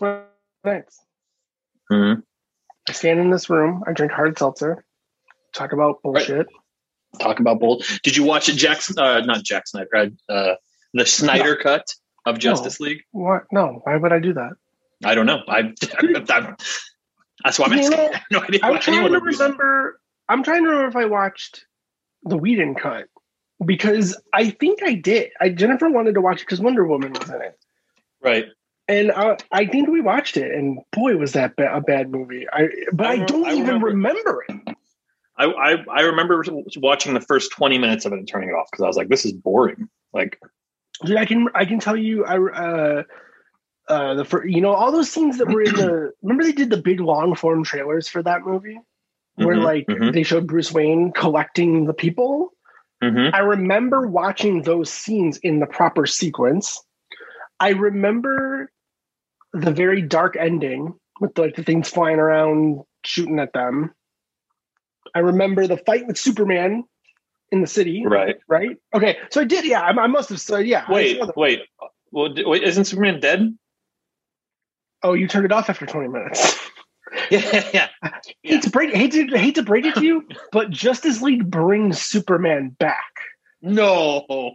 nights. Mhm. I stand in this room. I drink hard seltzer. Talk about bullshit. Talk about bull. Did you watch Jackson? Uh, not Zack Snyder. Uh, the Snyder cut of Justice League. What? No. Why would I do that? I don't know. I, that's why I'm asking. know, I have no idea. I'm trying to remember. I'm trying to remember if I watched the Whedon cut because I think I did. I Jennifer wanted to watch it because Wonder Woman was in it, Right. And I, I think we watched it. And boy, was that ba- a bad movie! I but I I, don't I even remember- remember it. I, I I remember watching the first 20 minutes of it and turning it off because I was like, this is boring. Like, Dude, I can I can tell you I uh uh the first, you know all those scenes that were in the remember they did the big long form trailers for that movie where Mhm, like mhm. they showed Bruce Wayne collecting the people. mhm. I remember watching those scenes in the proper sequence. I remember the very dark ending with like the things flying around shooting at them. I remember the fight with Superman in the city. right. Right. Okay. So I did. Yeah. I, I must have. So yeah. Wait, wait. Well, d- wait, isn't Superman dead? Oh, you turned it off after 20 minutes. Yeah, yeah. hate to break hate to hate to break it to you, but Justice League brings Superman back. No.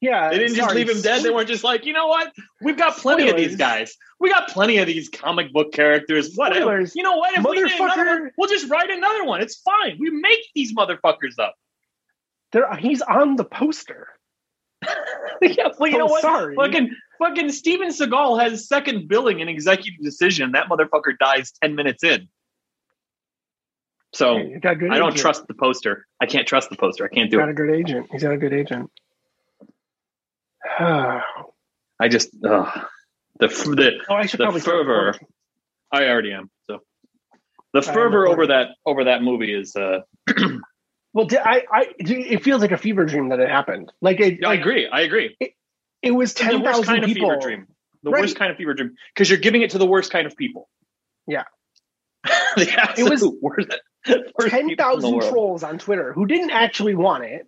Yeah, They didn't just leave him dead. They weren't just like, you know what? We've got plenty of these guys. We got plenty of these comic book characters. Whatever. Spoilers. You know what? If we need another one, we'll just write another one. It's fine. We make these motherfuckers up. There, he's on the poster. yeah, well, you Oh, know what? sorry. Fucking, fucking Steven Seagal has second billing in executive decision. That motherfucker dies 10 minutes in. So He's got a good I don't agent. trust the poster. I can't trust the poster. I can't He's do got it. Got a good agent. He's got a good agent. oh, I just, ugh. the, the, should The fervor. I already am. So the fervor over that, over that movie is, uh, Well, I, I, it feels like a fever dream that it happened. Like it, I like, agree. I agree. it was the ten worst thousand kind of people. fever dream. The Right. worst kind of fever dream because you're giving it to the worst kind of people. Yeah. the absolute was worst Ten people in the thousand trolls on Twitter who didn't actually want it.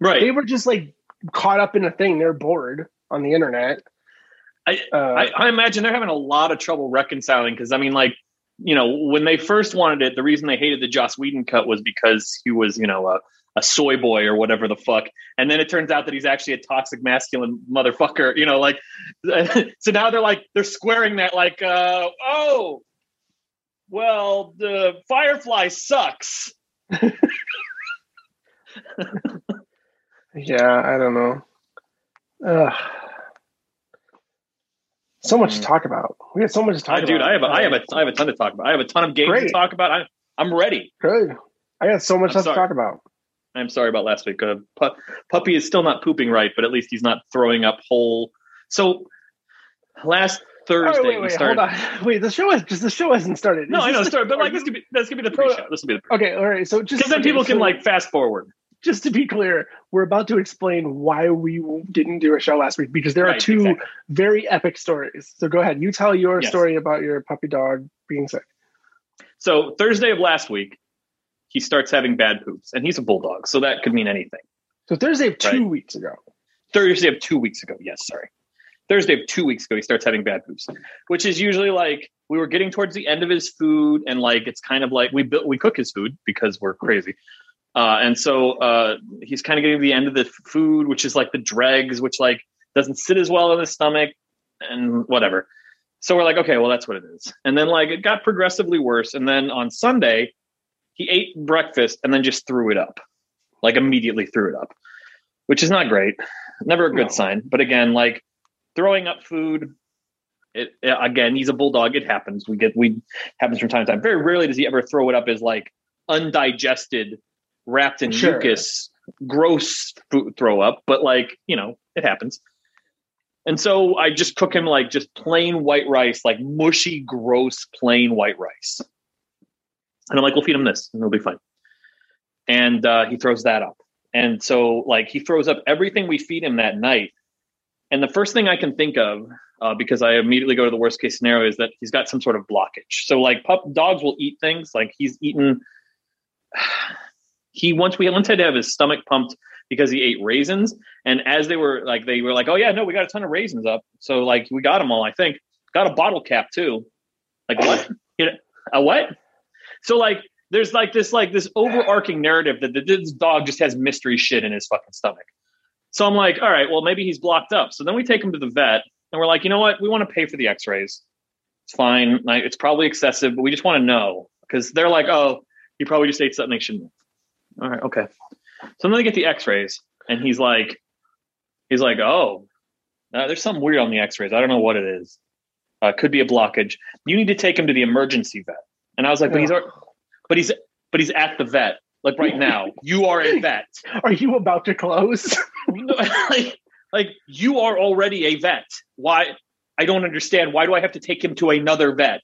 Right. They were just like caught up in a thing. They're bored on the internet. I- uh, I, I imagine they're having a lot of trouble reconciling because I mean, like, you know, when they first wanted it, the reason they hated the Joss Whedon cut was because he was, you know, a, a soy boy or whatever the fuck. And then it turns out that he's actually a toxic masculine motherfucker, you know, like, so now they're like, they're squaring that, like, uh, oh, well, the Firefly sucks. Yeah, I don't know. Ugh. So much to talk about. We have so much to talk I, about. dude, I have, a, I have a, I have a ton to talk about. I have a ton of games to talk about. I, I'm ready. Good. I got so much stuff to talk about. I'm sorry about last week. Uh, pu- puppy is still not pooping right, but at least he's not throwing up whole. So last Thursday Oh, wait, we wait, started. hold on. Wait, the show has just the show hasn't started. No, Is I know, the- but like this could be this could be the pre-show. This will be the pre Okay, all right. So just because then people can like fast forward. just to be clear, we're about to explain why we didn't do a show last week because there are two exactly. very epic stories. So go ahead, you tell your Yes. story about your puppy dog being sick. So Thursday of last week, he starts having bad poops, and he's a bulldog, so that could mean anything. So Thursday of two Right. weeks ago. Thursday of two weeks ago. Yes, sorry. Thursday of two weeks ago, he starts having bad poops, which is usually like we were getting towards the end of his food, and like it's kind of like we built we cook his food because we're crazy, uh, and so uh, he's kind of getting to the end of the food, which is like the dregs, which like doesn't sit as well in the stomach, and whatever. So we're like, okay, well that's what it is, and then like it got progressively worse, and then on Sunday, he ate breakfast and then just threw it up, like immediately threw it up, which is not great. Never a good No. sign. But again like throwing up food. It again he's a bulldog. It happens. We get we happens from time to time. Very rarely does he ever throw it up as like undigested wrapped in Sure. mucus gross food throw up but like you know it happens. And so i just cook him like just plain white rice like mushy gross plain white rice. And i'm like we'll feed him this and it'll be fine. And uh, he throws that up. And so, like, he throws up everything we feed him that night. And the first thing I can think of, uh, because I immediately go to the worst case scenario, is that he's got some sort of blockage. So, like, pup dogs will eat things. Like, he's eaten. He once we once had to have his stomach pumped because he ate raisins. And as they were like, they were like, "Oh yeah, no, we got a ton of raisins up." So like, we got them all, I think. got a bottle cap too. Like what? You know, a what? So like there's like this like this overarching narrative that this dog just has mystery shit in his fucking stomach. So I'm like, all right, well maybe he's blocked up. So then we take him to the vet and we're like, you know what? We want to pay for the X-rays. It's fine. Like it's probably excessive, but we just want to know because they're like, oh, he probably just ate something he shouldn't. All right, okay. So then they get the X-rays, and he's like, he's like, oh, uh, there's something weird on the X-rays. I don't know what it is. Uh, could be a blockage. You need to take him to the emergency vet. And I was like, but he's, but he's, but he's at the vet. Like right now, you are a vet. Are you about to close? like, like you are already a vet. Why? I don't understand. Why do I have to take him to another vet?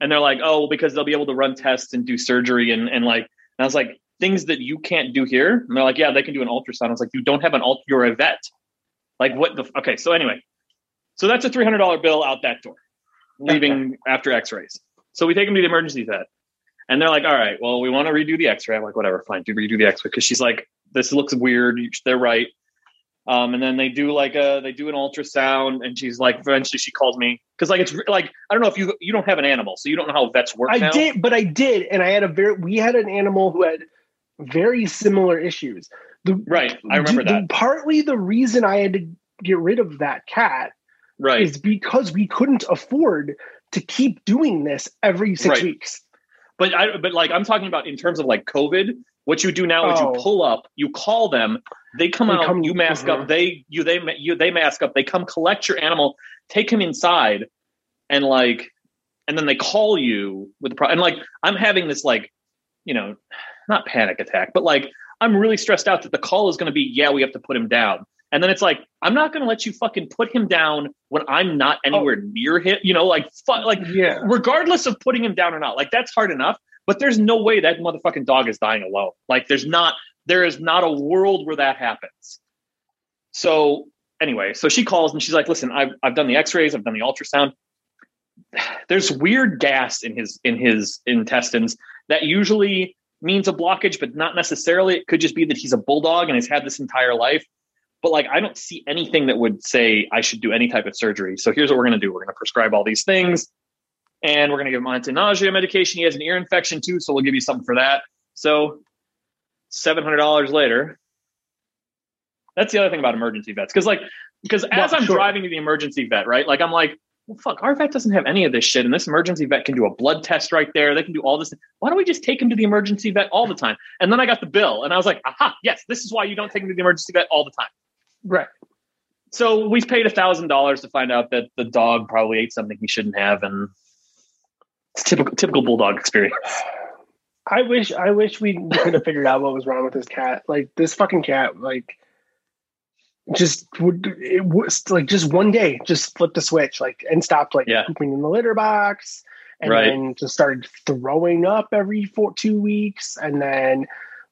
And they're like, oh, because they'll be able to run tests and do surgery and and like. And I was like, things that you can't do here. And they're like, yeah, they can do an ultrasound. I was like, you don't have an ult. You're a vet. Like what the? Okay, so anyway, so that's a three hundred dollar bill out that door, leaving after X-rays. So we take him to the emergency vet, and they're like, all right, well, we want to redo the X-ray. I'm like, whatever, fine, do redo the X-ray because she's like, this looks weird. They're right. Um, and then they do like a they do an ultrasound, and she's like, eventually she calls me because like it's like I don't know if you you don't have an animal, so you don't know how vets work. I now. did, but I did, and I had a very we had an animal who had very similar issues. The, right, I remember the, that. Partly the reason I had to get rid of that cat, right, is because we couldn't afford to keep doing this every six Right. weeks. But I but like I'm talking about in terms of like COVID. What you do now is Oh. you pull up, you call them, they come They out, come- you mask mhm. up, they you they you they mask up, they come collect your animal, take him inside, and like, and then they call you with the pro. And like I'm having this like, you know, not panic attack, but like I'm really stressed out that the call is going to be, yeah, we have to put him down. And then it's like, I'm not going to let you fucking put him down when I'm not anywhere near him. You know, like, fu- like Yeah. regardless of putting him down or not. Like that's hard enough, but there's no way that motherfucking dog is dying alone. Like there's not there is not a world where that happens. So anyway, so she calls and she's like, "Listen, I've I've done the X-rays, I've done the ultrasound. There's weird gas in his in his intestines that usually means a blockage, but not necessarily. It could just be that he's a bulldog and has had this entire life." But like, I don't see anything that would say I should do any type of surgery. So here's what we're going to do: we're going to prescribe all these things and we're going to give him anti-nausea medication. He has an ear infection too, so we'll give you something for that. So seven hundred dollars later. That's the other thing about emergency vets, because like, because as Well, I'm sure. driving to the emergency vet, right? Like, I'm like, well, fuck, our vet doesn't have any of this shit, and this emergency vet can do a blood test right there. They can do all this. Why don't we just take him to the emergency vet all the time? And then I got the bill, and I was like, aha, yes, this is why you don't take him to the emergency vet all the time. Right. So we paid a thousand dollars to find out that the dog probably ate something he shouldn't have, and it's typical typical bulldog experience. I wish I wish we could have figured out what was wrong with this cat. Like this fucking cat, like just would it was like just one day just flipped a switch like and stopped like Yeah. pooping in the litter box and Right. then just started throwing up every four two weeks and then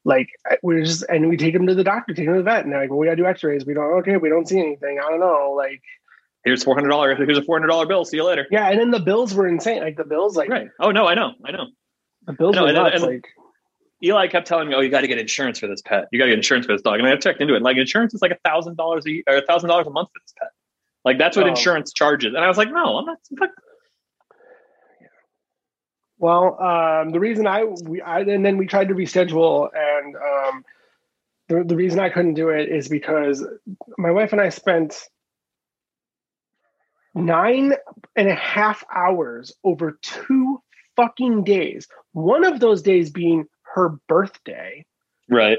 like we're just and we take him to the doctor, take him to the vet, and they're like, well, we gotta do x-rays. We don't okay, we don't see anything. I don't know. Like Here's four hundred dollars. Here's a four hundred dollar bill. See you later. yeah, and then the bills were insane. Like the bills, like Right. Oh no, I know, I know. the bills know, were nuts. and- like Eli kept telling me, "Oh, you got to get insurance for this pet. You got to get insurance for this dog." And I checked into it. Like insurance is like a thousand dollars a year, or a thousand dollars a month for this pet. Like that's what Oh. insurance charges. And I was like, "No, I'm not." fuck- Well, um, the reason I we I and then we tried to reschedule, and um, the the reason I couldn't do it is because my wife and I spent nine and a half hours over two fucking days. One of those days being her birthday, Right.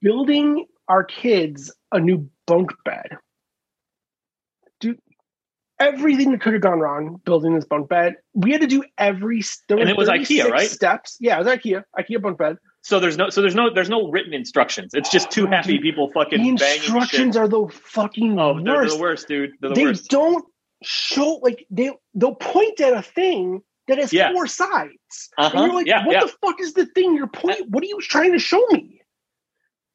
building our kids a new bunk bed. Dude, everything that could have gone wrong building this bunk bed. We had to do every. There And it was IKEA, right? Steps. Yeah, it was IKEA. IKEA bunk bed. So there's no, so there's no, there's no written instructions. It's just two oh, happy Dude, people fucking The banging instructions are the fucking Oh, they're the worst, dude. They're the they worst. don't show like they they'll point at a thing that has Yeah. four sides. Uh-huh. And you're like, Yeah, what yeah. the fuck is the thing you're pointing? What are you trying to show me?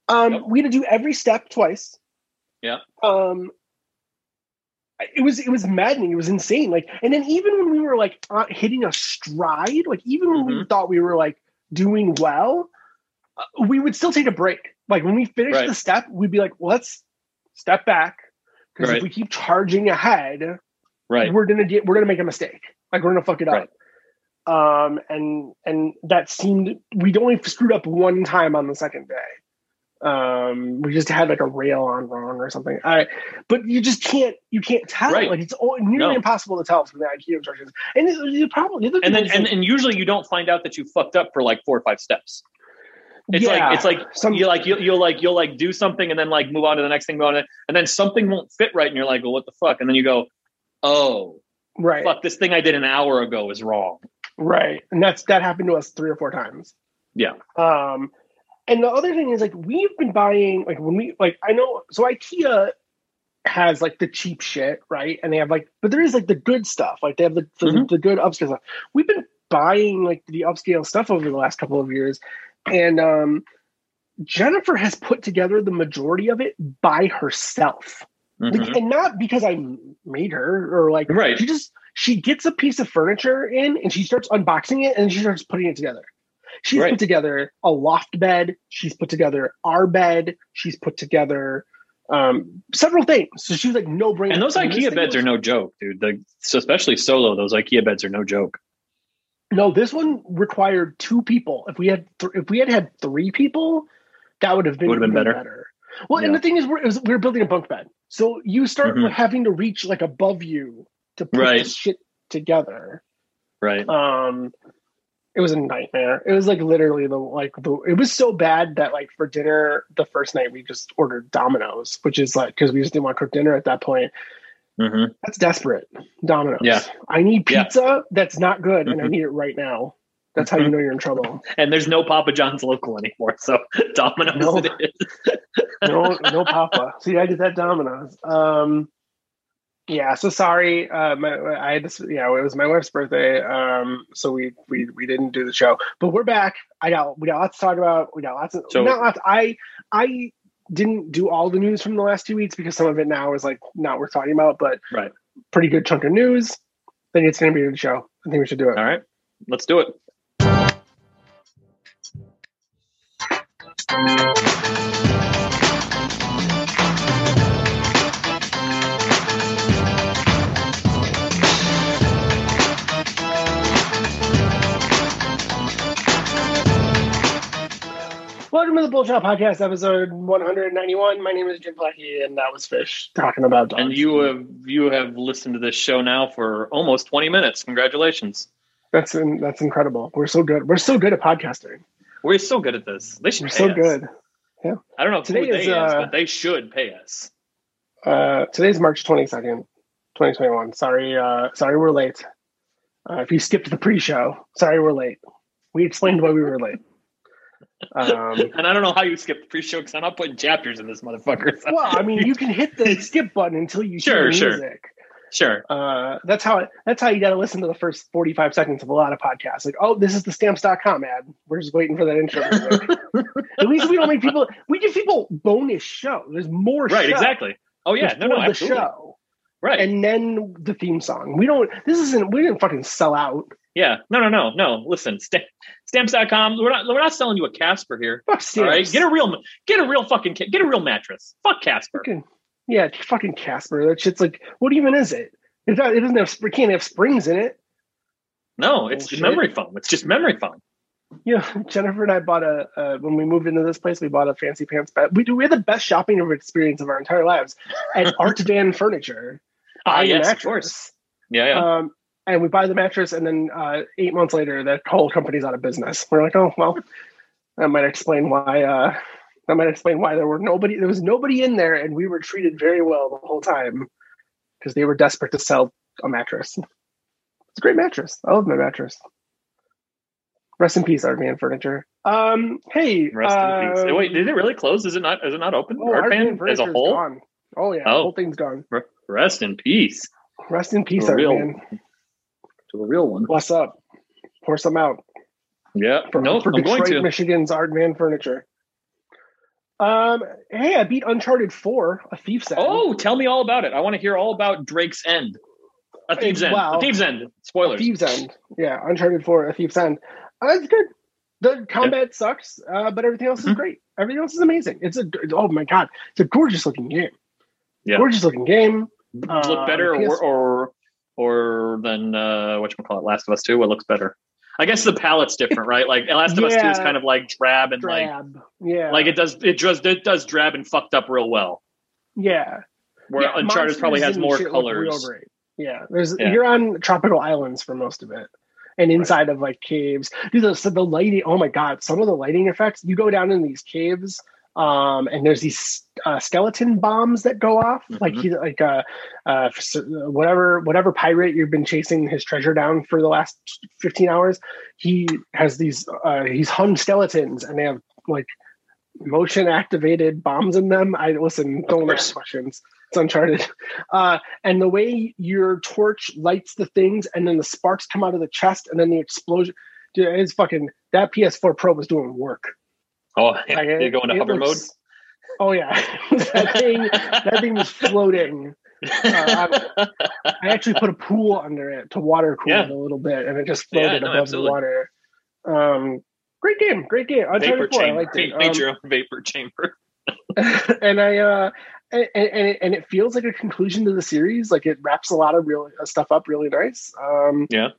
Um, Yep. we had to do every step twice. Yeah. Um, it was it was maddening. It was insane. Like, and then even when we were like uh, hitting a stride, like even when Mm-hmm. we thought we were like doing well, uh, we would still take a break. Like when we finished Right. the step, we'd be like, well, let's step back because Right. if we keep charging ahead, Right. we're gonna get we're gonna make a mistake. Like we're gonna fuck it up. Um, and and that seemed we only screwed up one time on the second day. Um, we just had like a rail on wrong or something. I, but you just can't you can't tell. Right. Like it's all, nearly No. impossible to tell from the IKEA instructions. And you probably the And then and, like, and usually you don't find out that you fucked up for like four or five steps. It's yeah, like it's like some you like you'll, you'll like you'll like do something and then like move on to the next thing, go on, and then something won't fit right, and you're like, well, what the fuck? And then you go, oh, right, fuck, this thing I did an hour ago is wrong. right, and that's that happened to us three or four times. Yeah. Um, and the other thing is like we've been buying like when we like I know so IKEA has like the cheap shit, right? And they have like, but there is like the good stuff. Like they have the the, Mhm. the good upscale stuff. We've been buying like the upscale stuff over the last couple of years, and um, Jennifer has put together the majority of it by herself, Like, Mhm. and not because I made her or like Right. she just she gets a piece of furniture in and she starts unboxing it and she starts putting it together. She's Right. put together a loft bed. She's put together our bed. She's put together um, several things. So she's like no brainer. And those IKEA beds are no joke, dude. The, so especially solo, those IKEA beds are no joke. no. This one required two people. If we had th- if we had had three people, that would have been Would have been even better. Well, and the thing is, we're was, we're building a bunk bed, so you start Mhm. having to reach like above you to put Right. this shit together. Right. um it was a nightmare it was like literally the like the it was so bad that like for dinner the first night we just ordered dominoes which is like because we just didn't want to cook dinner at that point hmm that's desperate dominoes Yeah. i need Yeah. pizza that's not good and i Mhm. need it right now that's how you know you're in trouble And there's no Papa John's local anymore, so Domino's No. it is. no no papa see i did that Domino's. um yeah so sorry uh my i had this yeah it was my wife's birthday um so we we we didn't do the show but we're back i got we got lots to talk about we got lots of So- not lots i i didn't do all the news from the last two weeks because some of it now is like not worth talking about but Right. pretty good chunk of news i think it's gonna be a good show i think we should do it All right, let's do it. Welcome to the bullshot podcast episode 191 my name is jim Blackie, and that was fish talking about dogs. And you have you have listened to this show now for almost 20 minutes. Congratulations. That's in, that's incredible. We're so good. We're so good at podcasting. We're so good at this. They should We're pay so us. good. I don't know Today who they is, is, uh, but they should pay us. Uh, today's March twenty second, twenty twenty one. Sorry, uh, sorry we're late. Uh, if you skipped the pre-show, sorry we're late. We explained why we were late. Um, And I don't know how you skip the pre-show because I'm not putting chapters in this motherfucker. so- well, I mean, you can hit the skip button until you Sure, hear the sure. Sure. Uh, that's how that's how you got to listen to the first forty five seconds of a lot of podcasts. Like, oh, this is the stamps.com ad. We're just waiting for that intro. At least we don't make people. We give people bonus show. There's more. Right, show exactly. Oh yeah, no, no, the absolutely. show. Right. and then the theme song. We don't. This isn't. We didn't fucking sell out. yeah. No, no, no, no. Listen, st- stamps.com. We're not we're not selling you a Casper here. Fuck All right. stamps. Get a real get a real fucking get a real mattress. Fuck Casper. fucking yeah, fucking Casper. That shit's like, what even is it? It's not, it doesn't have. It can't have springs in it. No, it's Bullshit. memory foam. It's just memory foam. You know, Jennifer and I bought a uh, when we moved into this place. We bought a fancy pants bed. We do. We had the best shopping experience of our entire lives at Art Van Furniture. Ah, buying a yes, of course. Yeah, yeah. Um, and we buy the mattress, and then uh, eight months later, that whole company's out of business. We're like, oh well, that might explain why. Uh, that might explain why there were nobody. There was nobody in there, and we were treated very well the whole time because they were desperate to sell a mattress. It's a great mattress. I love my mattress. Rest in peace, Art Van Furniture. Um, hey, Rest in peace. uh, Wait, did it really close? Is it not? Is it not open? oh, Art Van as a whole. gone. Oh yeah, Oh. the whole thing's gone. Rest in peace Rest in peace, Art real. Van. to a real one. What's up? Pour some out. Yeah. for, no, for I'm Detroit, going to. Michigan's Art Furniture. Um, hey, I beat Uncharted Four, A Thief's End. Oh, tell me all about it. I want to hear all about Drake's End. A Thieves End. wow. A Thieves End. A Spoilers. Thieves End. Yeah, Uncharted Four, A Thief's End. Uh, it's good. The combat sucks, uh, but everything else is Mhm. great. Everything else is amazing. It's a oh my god, it's a gorgeous looking game. Yeah. Gorgeous looking game. Look Uh, better, or, or or than uh, what you call it, Last of Us Two? What looks better? I guess the palette's different, right? Like Last of Us Two is kind of like drab and like yeah. like it does it does it does drab and fucked up real well. yeah. Where Yeah, Uncharted probably has more shit look real colors. Yeah, there's Yeah. you're on tropical islands for most of it, and inside of like caves. Dude, the, so the lighting. Oh my god, some of the lighting effects. You go down in these caves, um, and there's these uh, skeleton bombs that go off. Like Mhm. he, like uh, uh, whatever whatever pirate you've been chasing his treasure down for the last fifteen hours. He has these. Uh, he's hung skeletons, and they have like motion activated bombs in them. I listen. Don't ask questions. It's Uncharted. Uh, and the way your torch lights the things, and then the sparks come out of the chest, and then the explosion. Dude, it's fucking that PS4 Pro was doing work. Oh, yeah. Like, you go into it hover looks- Oh yeah, that thing that thing was floating. Uh, I actually put a pool under it to water cool Yeah. it a little bit, and it just Yeah, floated no, above absolutely. the water. Um, great game, great game. mode. vapor Uncharted 4, I chamber. liked it. Made Um, your own vapor chamber. and I uh and, and it- and it feels like a conclusion to the series. Like it wraps a lot of real uh, stuff up really nice. Um, Yeah.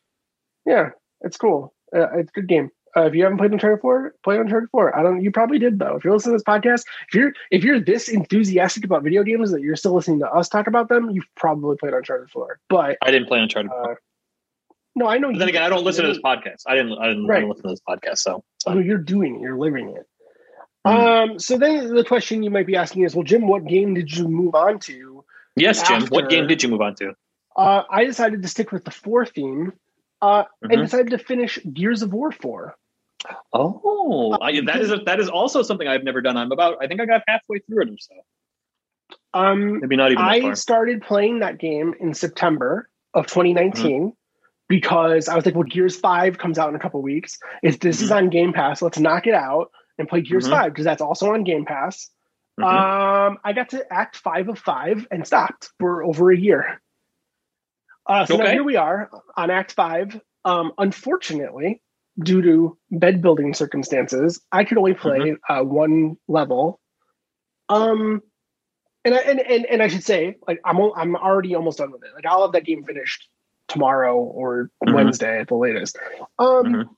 yeah, it's cool. Uh, it's a good game. Uh, if you haven't played Uncharted Four, play Uncharted Four. I don't. You probably did though. If you're listening to this podcast, if you're if you're this enthusiastic about video games that you're still listening to us talk about them, you've probably played Uncharted Four. But I didn't play Uncharted. uh, no, I know. but then again, I don't listen to this podcast. I didn't. I didn't, I didn't listen to this podcast. So Oh, you're doing it. You're living it. Mm. Um. So then the question you might be asking is, well, Jim, what game did you move on to? yes, Jim. What game did you move on to? Uh, I decided to stick with the four theme, uh, and Mhm. decided to finish Gears of War four. Oh, I, that is a, that is also something I've never done. I'm about. I think I got halfway through it or so. Um, Maybe not even I far. started playing that game in September of 2019 because I was like, well, Gears 5 comes out in a couple weeks. If this is on Game Pass, let's knock it out and play Gears Mhm. 5 because that's also on Game Pass. Mhm. Um, I got to Act 5 of 5 and stopped for over a year. Uh, so now here we are on Act 5. Um, unfortunately, due to bed building circumstances, I could only play Mm-hmm. uh, one level. Um, and I and, and and I should say, like I'm I'm already almost done with it. Like I'll have that game finished tomorrow or Mhm. Wednesday at the latest. Um, Mhm.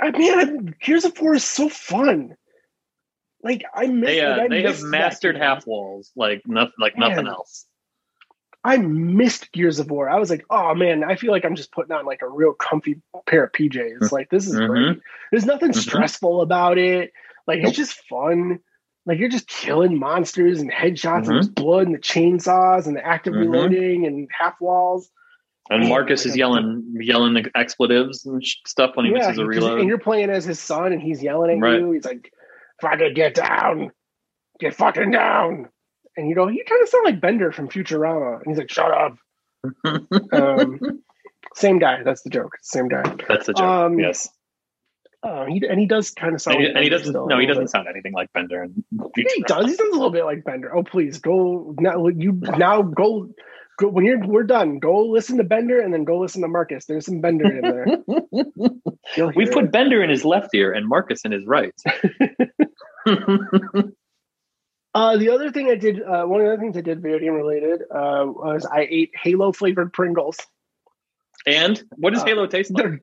I- man, Gears of War is so fun. Like I miss. They uh, like, I they have mastered half walls like nothing like nothing else. I missed Gears of War. I was like, oh man, I feel like I'm just putting on like a real comfy pair of PJs. Like this is Mhm. great. There's nothing Mhm. stressful about it. Like it's just fun. Like you're just killing monsters and headshots and Mhm. there's blood and the chainsaws and the active Mhm. reloading and half walls. And Man, Marcus like is yelling yelling the expletives and stuff when he misses a reload. and you're playing as his son and he's yelling at Right. you. He's like, fucking get down. Get fucking down. And you go, you kind of sound like Bender from Futurama. And he's like, shut up. Um, same guy. That's the joke. Same guy. That's the joke. um, yes, Uh, he and he does kind of sound. and he, like and he doesn't. still No, he doesn't bit. sound anything like Bender. And he does. He sounds a little bit like Bender. Oh, please go now. You now go. Go when you're we're done. Go listen to Bender and then go listen to Marcus. There's some Bender in there. We put it. Bender in his left ear and Marcus in his right. Uh, the other thing I did, uh, one of the other things I did video game related, uh, was I ate Halo flavored Pringles. and what does Uh, Halo taste like? They're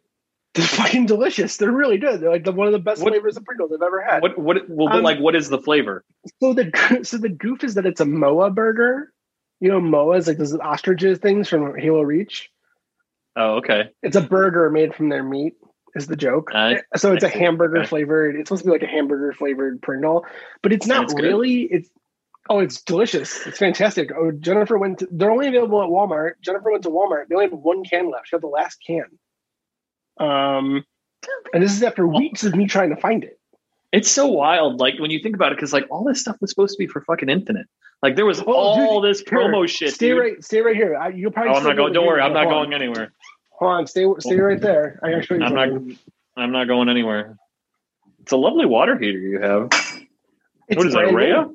they're fucking delicious. They're really good. They're like the, one of the best What- flavors of Pringles I've ever had. What what well, but Um, like what is the flavor? So the so the goof is that it's a Moa burger. You know, Moa is like those ostriches things from Halo Reach. Oh, okay. It's a burger made from their meat. Is the joke? I- so it's I a hamburger flavored. It's supposed to be like a hamburger flavored Pringle, but it's not it's good? really. It's oh, it's delicious. It's fantastic. Oh, Jennifer went. To, they're only available at Walmart. Jennifer went to Walmart. They only have one can left. She had the last can. Um, and this is after weeks of me trying to find it. It's so wild, like when you think about it, because like all this stuff was supposed to be for fucking infinite. Like there was Oh, all dude, this here, promo shit. Stay dude. right. Stay right here. I, you'll probably. Oh, I'm not going. Don't worry. I'm not going anywhere. Hold on. Stay. Stay right there. I you I'm not. I'm not going anywhere. It's a lovely water heater you have. It's what is that, Rhea?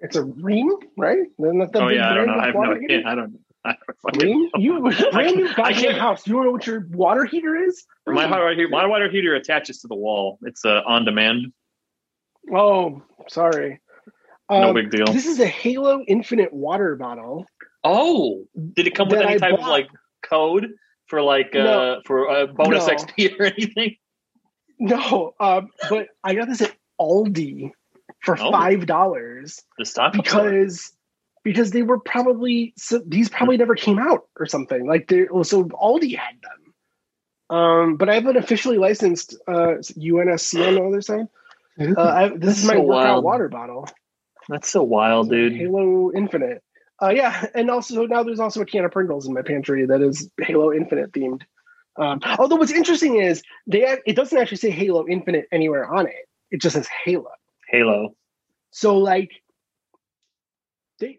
It's a Rheem, right? Isn't that the Oh yeah, I don't know. I have no. water I heater? I don't. I don't Rheem? You brand new goddamn house. You don't know what your water heater is? My water heater. My water heater attaches to the wall. It's uh, on demand. Oh, sorry. No Um, big deal. This is a Halo Infinite water bottle. Oh, did it come with any I type of like code for like uh for a bonus No. XP or anything? No, um, but I got this at Aldi for Oh. five dollars The stock up store. because because they were probably so these probably never came out or something like they so Aldi had them. Um, but I have an officially licensed uh, UNSC on the other side. Uh, I, this is my So workout wild. water bottle, That's so wild, dude. Halo Infinite. Uh, yeah, and also now there's also a can of Pringles in my pantry that is Halo Infinite themed. Um, although what's interesting is they it doesn't actually say Halo Infinite anywhere on it. It just says Halo. Halo. So like they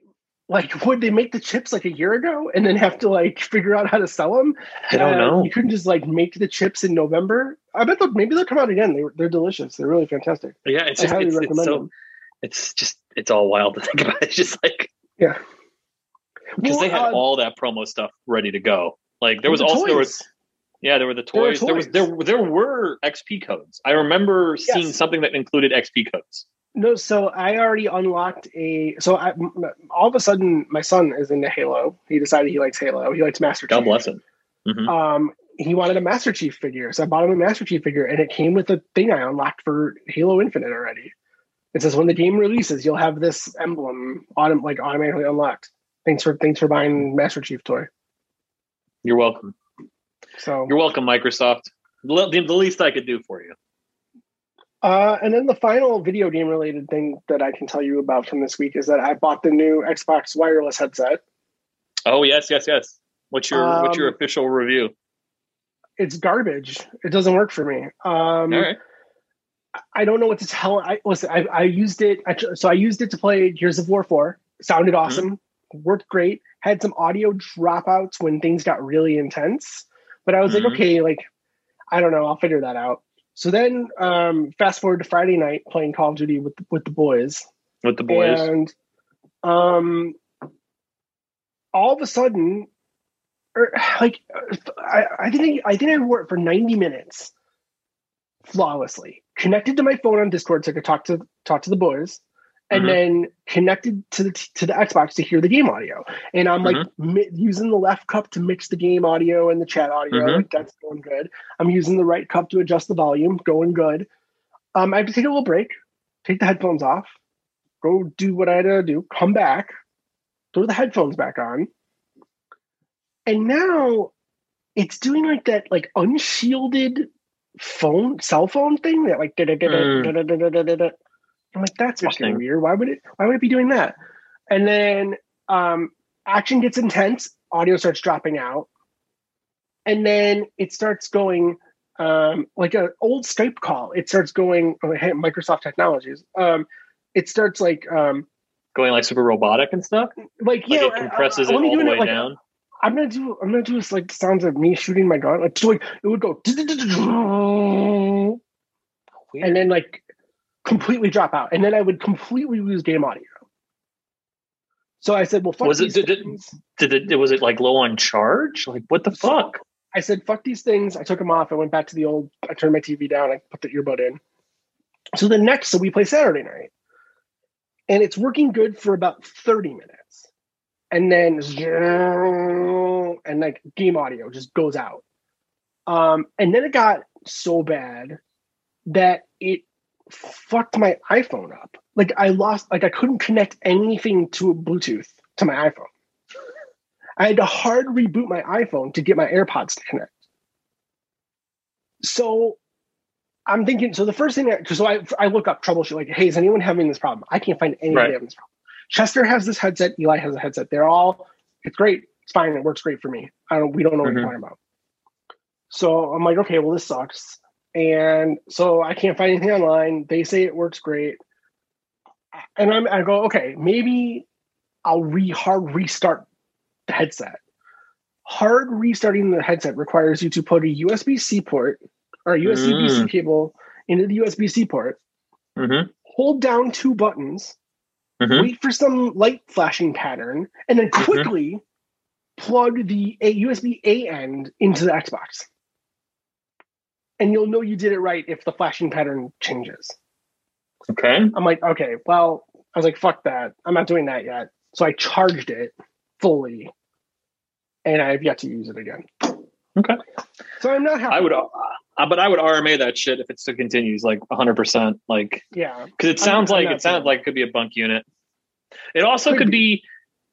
like would they make the chips like a year ago and then have to like figure out how to sell them? I don't Uh, know. You couldn't just like make the chips in November. I bet they'll, maybe they'll come out again. They, they're delicious. They're really fantastic. Yeah, it's I just highly it's, it's recommend so them. it's just it's all wild to think about. It's just like Yeah. Because Well, they had uh, all that promo stuff ready to go. Like there was the also there was yeah there were the There were toys. There was there there were XP codes. I remember seeing something that included XP codes. No, so I already unlocked a. So I, all of a sudden, my son is into Halo. He decided he likes Halo. He likes Master God Chief. God bless him. Mhm. Um, he wanted a Master Chief figure, so I bought him a Master Chief figure, and it came with a thing I unlocked for Halo Infinite already. It says when the game releases, you'll have this emblem autom- like automatically unlocked. Thanks for thanks for buying Master Chief toy. You're welcome. So, You're welcome, Microsoft. The, the least I could do for you. uh, and then the final video game related thing that I can tell you about from this week is that I bought the new Xbox wireless headset. Oh yes, yes, yes. What's your what's your Um, official review? It's garbage. It doesn't work for me. Um, All right. I don't know what to tell. I listen. I, I used it. I, so I used it to play Gears of War Four. Sounded Mm-hmm. Worked great. Had some audio dropouts when things got really intense. But I was Mhm. like, okay, like I don't know. I'll figure that out. So then, um, fast forward to Friday night playing Call of Duty with with the boys, With the boys. and um, all of a sudden, or like I, I think I, I think I wore it for ninety minutes flawlessly. Connected to my phone on Discord so I could talk to talk to the boys, and Mhm. then connected to the to the Xbox to hear the game audio. And I'm like mi- using the left cup to mix the game audio and the chat audio. Mhm. Like that's going good. I'm using the right cup to adjust the volume. Going good. Um, I have to take a little break, take the headphones off, go do what I had to do, come back, throw the headphones back on, and now it's doing like that like unshielded phone cell phone thing that like da-da-da-da-da-da-da-da-da. I'm like that's fucking weird. Why would it? Why would it be doing that? And then um, action gets intense, audio starts dropping out, and then it starts going um, like an old Skype call. It starts going oh, hey, Microsoft Technologies. Um, it starts like um, Going like super robotic and stuff. like Like yeah, it compresses I- I- it all the way like, down. I'm gonna do. I'm gonna do this like sounds of me shooting my gun. Like, so, like it would go, and then like completely drop out, and then I would completely lose game audio. So I said, "Well, fuck Was it- these did it- things." Did it was it like low on charge? Like what the So- fuck? I said, "Fuck these things." I took them off. I went back to the old. I turned my TV down. I put the earbud in. So the next, so we play Saturday night, and it's working good for about thirty minutes, and then and like game audio just goes out. Um, and then it got so bad that it fucked my iPhone up. Like I lost, like I couldn't connect anything to Bluetooth to my iPhone. I had to hard reboot my iPhone to get my AirPods to connect. So I'm thinking, so the first thing that, so I, I look up troubleshoot, like, hey, is anyone having this problem? I can't find anybody Right. having this problem. Chester has this headset, Eli has a headset. They're all, it's great, it's fine, it works great for me. I don't, we don't know what Mhm. you're talking about. So I'm like, okay, well, this sucks. And so I can't find anything online. They say it works great. And I'm, I go, okay, maybe I'll re hard restart the headset. Hard restarting the headset requires you to put a USB C port or a USB C Mm. cable into the USB C port, Mm-hmm. hold down two buttons, Mhm. wait for some light flashing pattern, and then Mhm. quickly plug the a USB A end into the Xbox. And you'll know you did it right if the flashing pattern changes. Okay. I'm like, okay, well, I was like, fuck that. I'm not doing that yet. So I charged it fully, and I have yet to use it again. Okay. So I'm not happy. I would, uh, but I would RMA that shit if it still continues like 100. percent Like yeah, because it sounds I'm like not it sounds like it could be a bunk unit. It also Could could be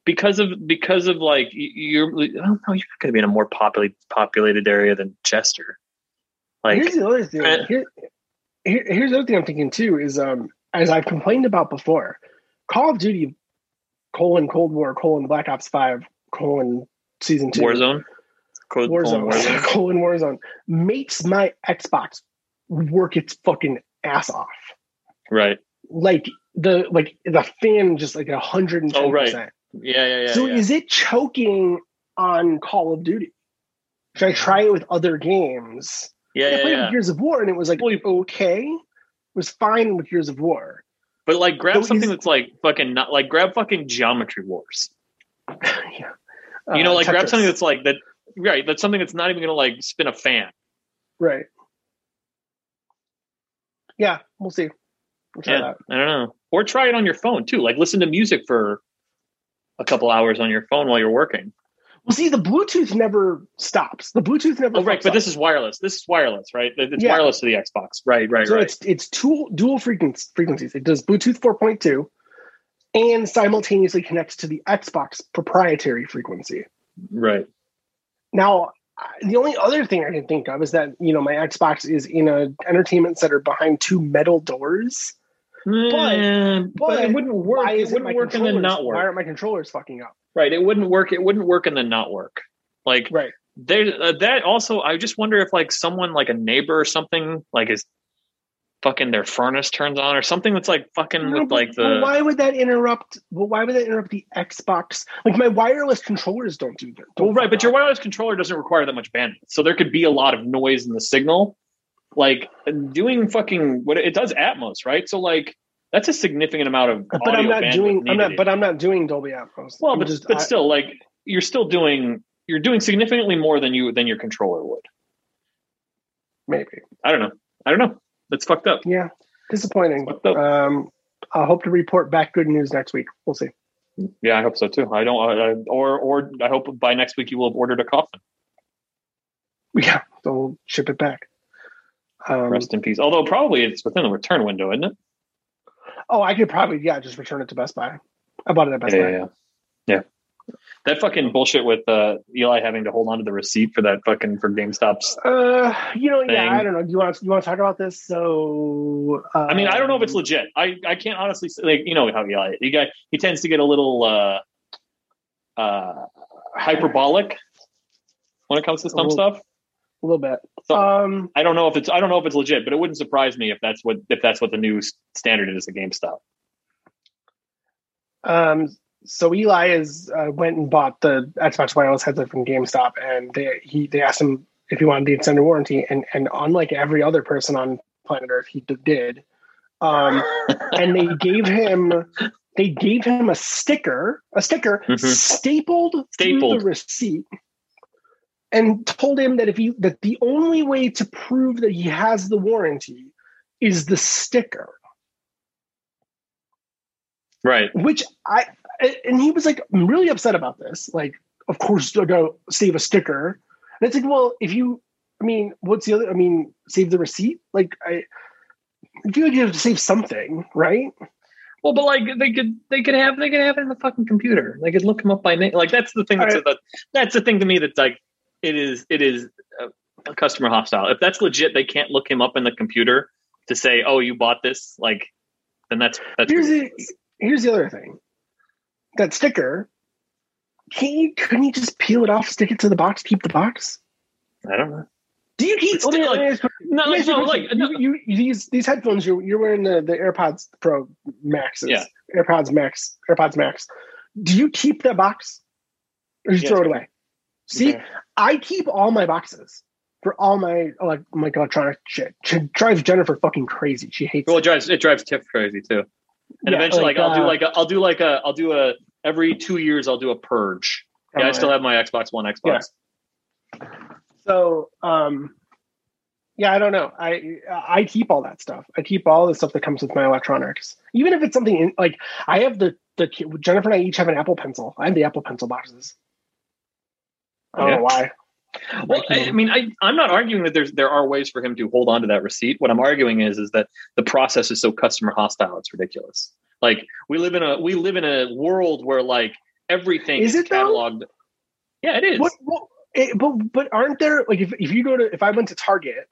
because of because of like you're I don't know you're not going to be in a more populated populated area than Chester. Like here's the other thing. Here, here, here's the other thing I'm thinking too is um as I've complained about before, Call of Duty colon Cold War colon Black Ops Five colon Season Two Warzone, Cold- Warzone, Warzone. colon Warzone makes my Xbox work its fucking ass off. right? Like the like the fan just like a hundred and ten Oh, percent. Yeah, yeah, yeah. So yeah. is it choking on Call of Duty? Should I try it with other games? Yeah, I yeah, played yeah. Gears of War and it was like okay. It was fine with Gears of War. But like, grab So something that's like fucking not like grab fucking Geometry Wars. yeah. You know, Uh, like grab something that's like that. Right, that's something that's not even gonna like spin a fan. right. Yeah, we'll see. We'll try Yeah, that. I don't know. Or try it on your phone too. Like listen to music for a couple hours on your phone while you're working. Well, see, the Bluetooth never stops. The Bluetooth never. Oh, right, but up. this is wireless. This is wireless, right? It's Yeah. wireless to the Xbox. Right, right, so right. it's it's dual dual frequencies. Frequencies. It does Bluetooth 4.2, and simultaneously connects to the Xbox proprietary frequency. Right. Now, the only other thing I can think of is that you know my Xbox is in a entertainment center behind two metal doors. Mm, but, but it wouldn't work. Why it wouldn't work and then not work. Why aren't my controllers fucking up? Right. It wouldn't work. It wouldn't work and then not work. Like Right. there uh, that also i just wonder if like someone like a neighbor or something like is fucking their furnace turns on or something that's like fucking No, with like the why would that interrupt? Well, why would that interrupt the Xbox? Like my wireless controllers don't do that. don't right fuck but your wireless controller doesn't require that much bandwidth so there could be a lot of noise in the signal like doing fucking what it does atmos right so like that's a significant amount of but I'm not doing. I'm not. But I'm not doing Dolby Atmos. well I'm but, just. but I- still like you're still doing you're doing significantly more than you than your controller would maybe. i don't know i don't know that's fucked up Yeah. Disappointing. Fucked up. Um, I hope to report back good news next week. We'll see. Yeah, I hope so too. I don't, I, or or I hope by next week you will have ordered a coffin. Yeah. So we'll ship it back. Um, Rest in peace. Although probably it's within the return window, isn't it? oh, I could probably yeah just return it to Best Buy. I bought it at Best Buy. yeah, yeah. That fucking bullshit with uh, Eli having to hold on to the receipt for that fucking for GameStop's. Uh, you know, Thing. yeah, I don't know. Do you want to, you want to talk about this? So, uh, I mean, I don't know if it's legit. I, I can't honestly say, like you know how Eli he got he tends to get a little uh, uh, hyperbolic when it comes to some stuff. A little bit. So Um, I don't know if it's I don't know if it's legit, but it wouldn't surprise me if that's what if that's what the new standard is at GameStop. um, so Eli is uh, went and bought the Xbox wireless headset from GameStop, and they he they asked him if he wanted the extended warranty, and and unlike every other person on planet Earth, he did. Um, and they gave him they gave him a sticker, a sticker Mhm. stapled, Stapled. the receipt, and told him that if he that the only way to prove that he has the warranty is the sticker. right. Which I and he was like I'm really upset about this. Like, of course, I gotta save a sticker. And it's like, well, if you, I mean, what's the other? I mean, save the receipt. Like, I, I feel like you have to save something, right? Well, but like they could they could have they could have it in the fucking computer. They could look him up by name. Like that's the thing. That's Alright. the, that's the thing to me. That's like it is it is a customer hostile. If that's legit, they can't look him up in the computer to say, "Oh, you bought this." Like then that's that's Here's the ridiculous. here's the other thing. That sticker, can't you? Couldn't you just peel it off, stick it to the box, keep the box? I don't know. Do you keep? Still like- No, ask no, like no, you, you, these these headphones you're you're wearing the, the AirPods Pro Maxes. Yeah. AirPods Max. AirPods Max. Do you keep that box? Or you Yeah, throw it away? See. I keep all my boxes for all my like my electronic shit. It drives Jennifer fucking crazy. She hates well, it. drives it drives Tiff crazy too. And Yeah, eventually, like, I'll do uh, like a, I'll do like a I'll do a every two years I'll do a purge. Yeah, I still have my Xbox One Xbox. So, um, yeah, I don't know. I I keep all that stuff. I keep all the stuff that comes with my electronics, even if it's something in, like I have the the Jennifer and I each have an Apple Pencil. I have the Apple Pencil boxes. I don't Yeah. know why. Well, I, I mean, I, I'm not arguing that there's there are ways for him to hold on to that receipt. What I'm arguing is is that the process is so customer hostile. It's ridiculous. Like we live in a we live in a world where like everything Is is, it, though? cataloged. Yeah, it is. What, what, it, but but aren't there like if, if you go to if I went to Target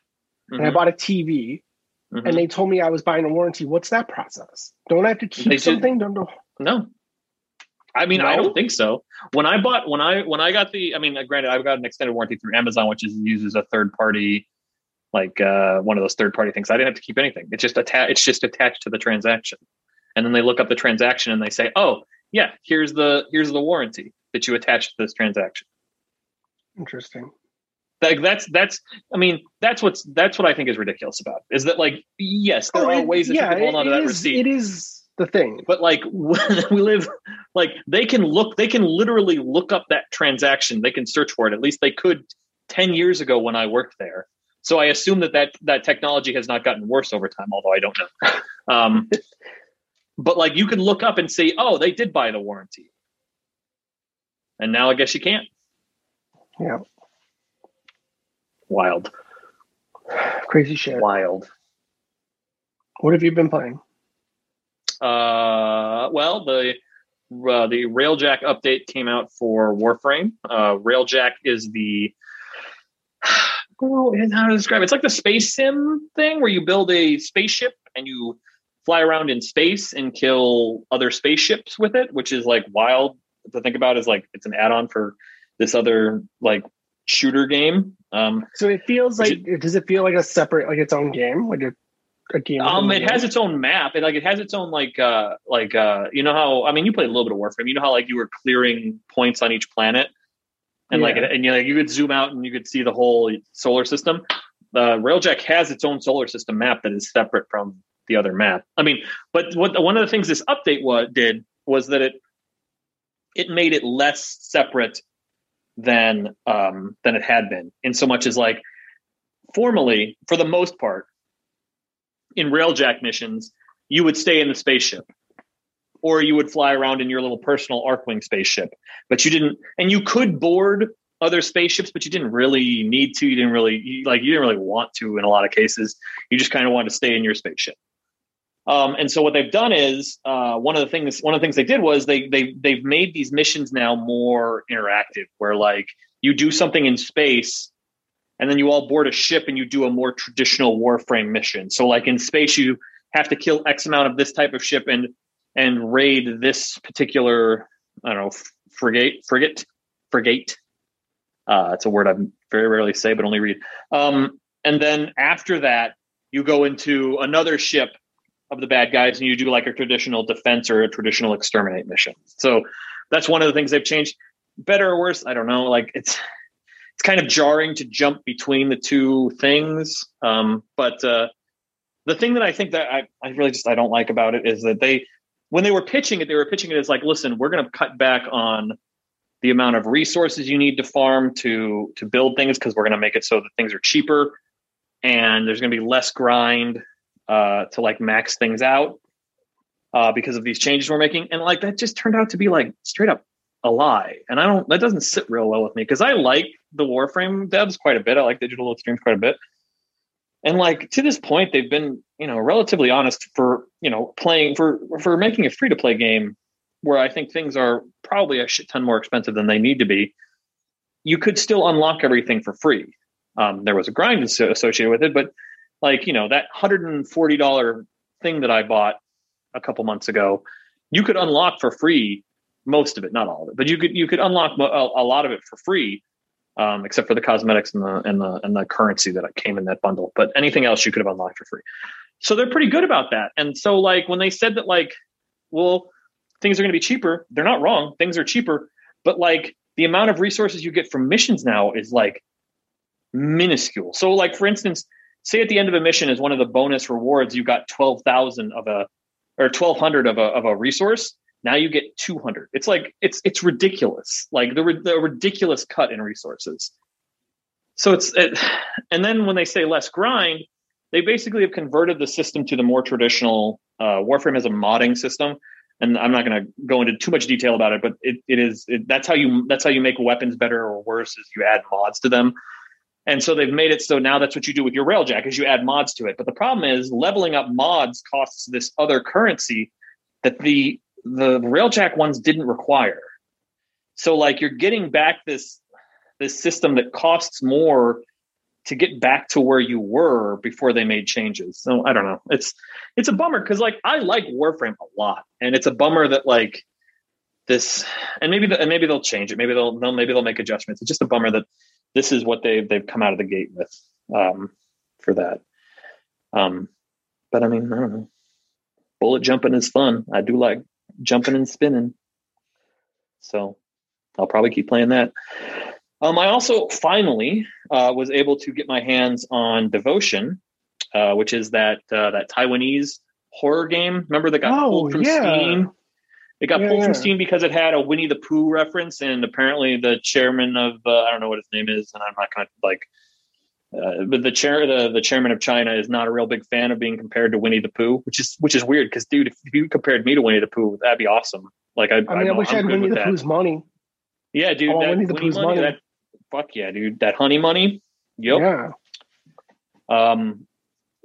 and I Mhm, bought a TV mhm. and they told me I was buying a warranty, what's that process? Don't I have to keep They should- something? Don't know. No. I mean, I don't think so. When I bought, when I when I got the, I mean, granted, I've got an extended warranty through Amazon, which is uses a third party, like uh, one of those third party things. I didn't have to keep anything. It's just attached. It's just attached to the transaction, and then they look up the transaction and they say, "Oh, yeah, here's the here's the warranty that you attached to this transaction." Interesting. Like that's that's. I mean, that's what's that's what I think is ridiculous about it, is that like yes, there Oh, are it- ways that you can hold on to that is- receipt. It is the thing. but like we live like they can look they can literally look up that transaction they can search for it at least they could 10 years ago when i worked there so i assume that that, that technology has not gotten worse over time although i don't know um, but like you can look up and say oh they did buy the warranty and now i guess you can't Yeah. wild Crazy shit. wild What have you been playing? Uh, well, the uh, the Railjack update came out for Warframe. Uh, Railjack is the oh, how to describe it? It's like the space sim thing where you build a spaceship and you fly around in space and kill other spaceships with it, which is like wild to think about. Is like it's an add-on for this other like shooter game. Um, So it feels like does it feel like a separate like its own game? Like a, a game? Um, it has its own map. It like it has its own like uh like uh you know how I mean you played a little bit of Warframe. You know how like you were clearing points on each planet, and like Yeah. and you like you could zoom out and you could see the whole solar system. Uh, Railjack has its own solar system map that is separate from the other map. I mean, but what one of the things this update was did was that it it made it less separate than um than it had been in so much as like formally for the most part in railjack missions you would stay in the spaceship. Or you would fly around in your little personal Archwing spaceship. But you didn't and you could board other spaceships but you didn't really need to. You didn't really you, like you didn't really want to in a lot of cases. You just kind of wanted to stay in your spaceship. Um, and so what they've done is uh, one of the things one of the things they did was they they they've made these missions now more interactive where like you do something in space and then you all board a ship and you do a more traditional warframe mission. So like in space you have to kill x amount of this type of ship and and raid this particular i don't know frigate frigate frigate. Uh, it's a word i very rarely say but only read. Um, and then after that you go into another ship of the bad guys and you do like a traditional defense or a traditional exterminate mission. So that's one of the things they've changed. Better or worse i don't know. Like it's it's kind of jarring to jump between the two things um, but uh, the thing that i think that I, I really just i don't like about it is that they when they were pitching it they were pitching it as like listen we're going to cut back on the amount of resources you need to farm to to build things because we're going to make it so that things are cheaper and there's going to be less grind uh, to like max things out uh, because of these changes we're making. And like that just turned out to be like straight up a lie. And i don't that doesn't sit real well with me because i like the warframe devs quite a bit. I like digital extremes quite a bit. And like to this point they've been you know relatively honest for you know playing for for making a free to play game where i think things are probably a shit ton more expensive than they need to be. You could still unlock everything for free. Um, there was a grind associated with it but like you know that $140 thing that i bought a couple months ago you could unlock for free most of it not all of it but you could you could unlock a, a lot of it for free um, except for the cosmetics and the and the and the currency that came in that bundle but anything else you could have unlocked for free. So they're pretty good about that. And so like when they said that like well things are going to be cheaper they're not wrong things are cheaper but like the amount of resources you get from missions now is like minuscule. So like for instance say at the end of a mission is one of the bonus rewards you got 12,000 of a or 1200 of a of a resource now you get 200 it's like it's it's ridiculous like the, the ridiculous cut in resources so it's it, and then when they say less grind they basically have converted the system to the more traditional uh, warframe as a modding system and I'm not going to go into too much detail about it, but it, it is it, that's how you that's how you make weapons better or worse is you add mods to them. And so they've made it so now that's what you do with your railjack is you add mods to it. But the problem is leveling up mods costs this other currency that the the railjack ones didn't require. So like you're getting back this this system that costs more to get back to where you were before they made changes. So I don't know. It's it's a bummer because like I like Warframe a lot, and it's a bummer that like this and maybe the, and maybe they'll change it. Maybe they'll, they'll maybe they'll make adjustments. It's just a bummer that this is what they've they've come out of the gate with um, for that. Um, but I mean, I don't know. Bullet jumping is fun. I do like jumping and spinning. So I'll probably keep playing that. Um, I also finally uh, was able to get my hands on Devotion, uh, which is that uh, that Taiwanese horror game. Remember that got Oh, pulled from yeah. Steam. It got Yeah, pulled from. Steam because it had a Winnie the Pooh reference, and apparently the chairman of uh, I don't know what his name is, and I'm not going to like. Uh, but the chair, the, the chairman of China, is not a real big fan of being compared to Winnie the Pooh, which is which is weird because, dude, if you compared me to Winnie the Pooh, that'd be awesome. Like, I, I mean, I, wish I had Winnie the Pooh's money. yeah, dude. I that Winnie the Winnie Pooh's money, money. That, fuck yeah, dude. That honey money. Yep. Yeah. Um,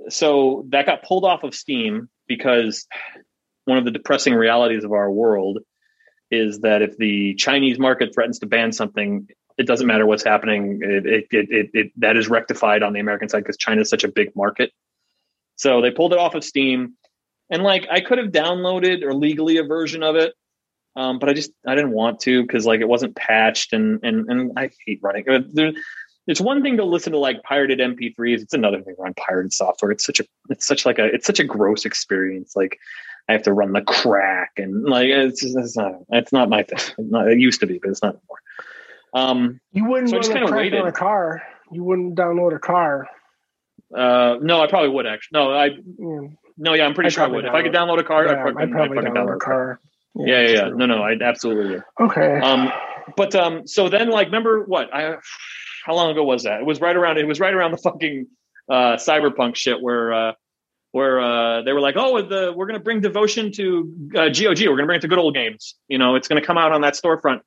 so that got pulled off of Steam because one of the depressing realities of our world is that if the Chinese market threatens to ban something, it doesn't matter what's happening. It, it, it, it, that is rectified on the American side because China is such a big market. So they pulled it off of Steam, and like I could have downloaded or legally a version of it, um, but I just I didn't want to because like it wasn't patched, and and and I hate running. it's one thing to listen to like pirated MP3s. It's another thing to run pirated software. It's such a it's such like a it's such a gross experience. Like I have to run the crack and like it's it's not it's not my thing. It used to be, but it's not anymore. Um, You wouldn't So just run a kinda crack waited. on a car. You wouldn't download a car. uh, no, I probably would actually. No, I Yeah, no, yeah, I'm pretty I'd sure I would. If I could download a car, I'd Yeah, probably, I'd probably I'd fucking download a car. Yeah, yeah, yeah. true. No, no, I absolutely would. Okay. Um, but um, so then like, remember what? I how long ago was that? It was right around. It was right around the fucking uh, cyberpunk shit where uh, where uh, they were like, oh, the we're gonna bring devotion to uh, GOG. We're gonna bring it to good old games. You know, it's gonna come out on that storefront.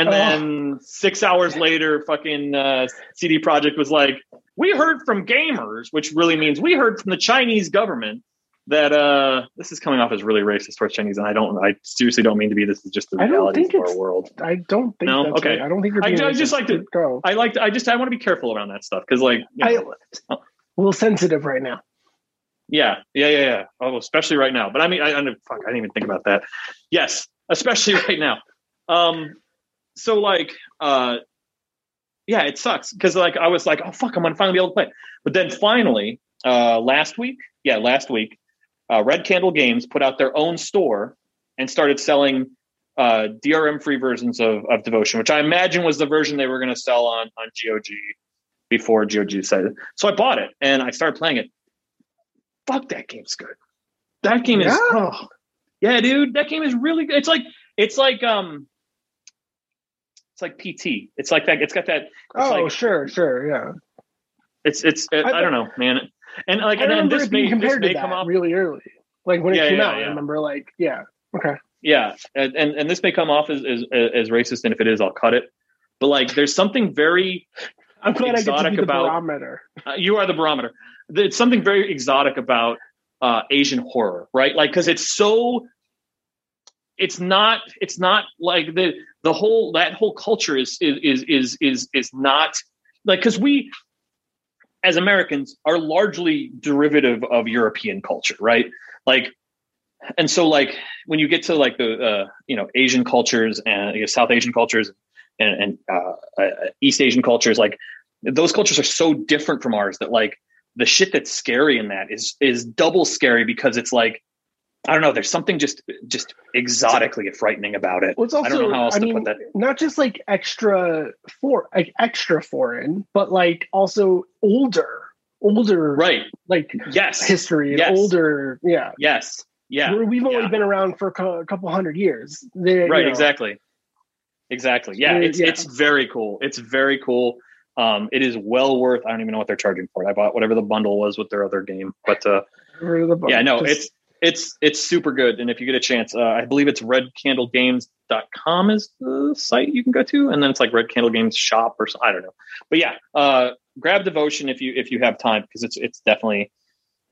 And Oh. then six hours later, fucking uh, CD Projekt was like, we heard from gamers, which really means we heard from the Chinese government that uh, this is coming off as really racist towards Chinese, and I don't, I seriously don't mean to be. This is just the reality of our world. I don't think No? that's Okay. right. I don't think you're I I just like to- going. I like, to, I just, I want to be careful around that stuff because, like, you know, I, a little sensitive right now. yeah, yeah, yeah, yeah. Oh, especially right now. But I mean, I, I, fuck, I didn't even think about that. Yes, especially right now. Um, so like, uh, yeah, it sucks because like I was like, oh fuck, I'm gonna finally be able to play. But then finally, uh, last week, yeah, last week, uh, Red Candle Games put out their own store and started selling uh, DRM free versions of, of Devotion, which I imagine was the version they were going to sell on on GOG before GOG decided. So I bought it and I started playing it. Fuck, that game's good. That game is, Yeah. oh, yeah, dude, that game is really good. It's like it's like um, it's like PT. It's like that. It's got that. It's Oh, like- sure, sure, yeah. It's it's. I, I- don't know, man. And like, I and then this it may, this may to come off. really early, like when it Yeah, came yeah, out. I remember, like, yeah, okay. Yeah, and, and and this may come off as, as as racist, and if it is, I'll cut it. But like, there's something very. I'm glad I get to Exotic be the about- barometer. Uh, you are the barometer. It's something very exotic about uh, Asian horror, right? Like, because it's so. It's not. It's not like the the whole that whole culture is is is is is, not like because we as Americans are largely derivative of European culture, right? Like, and so like when you get to like the uh, you know Asian cultures and you know, South Asian cultures and, and uh, uh, East Asian cultures, like those cultures are so different from ours that like the shit that's scary in that is is double scary because it's like I don't know. There's something just just exotically frightening about it. Well, it's I don't know how else I to mean, put that. not just like extra for like extra foreign, but like also older, older, Right. like Yes. history, Yes. older, yeah. yes. Yeah. Where We've only yeah. been around for a couple hundred years. They- right you know, exactly exactly yeah it's yeah. it's very cool it's very cool um it is well worth i don't even know what they're charging for it i bought whatever the bundle was with their other game but uh yeah no just- it's it's it's super good. And if you get a chance, uh, I believe it's redcandlegames.com is the site you can go to, and then it's like Red Candle Games Shop or something. I don't know, but yeah, uh, grab Devotion if you if you have time because it's it's definitely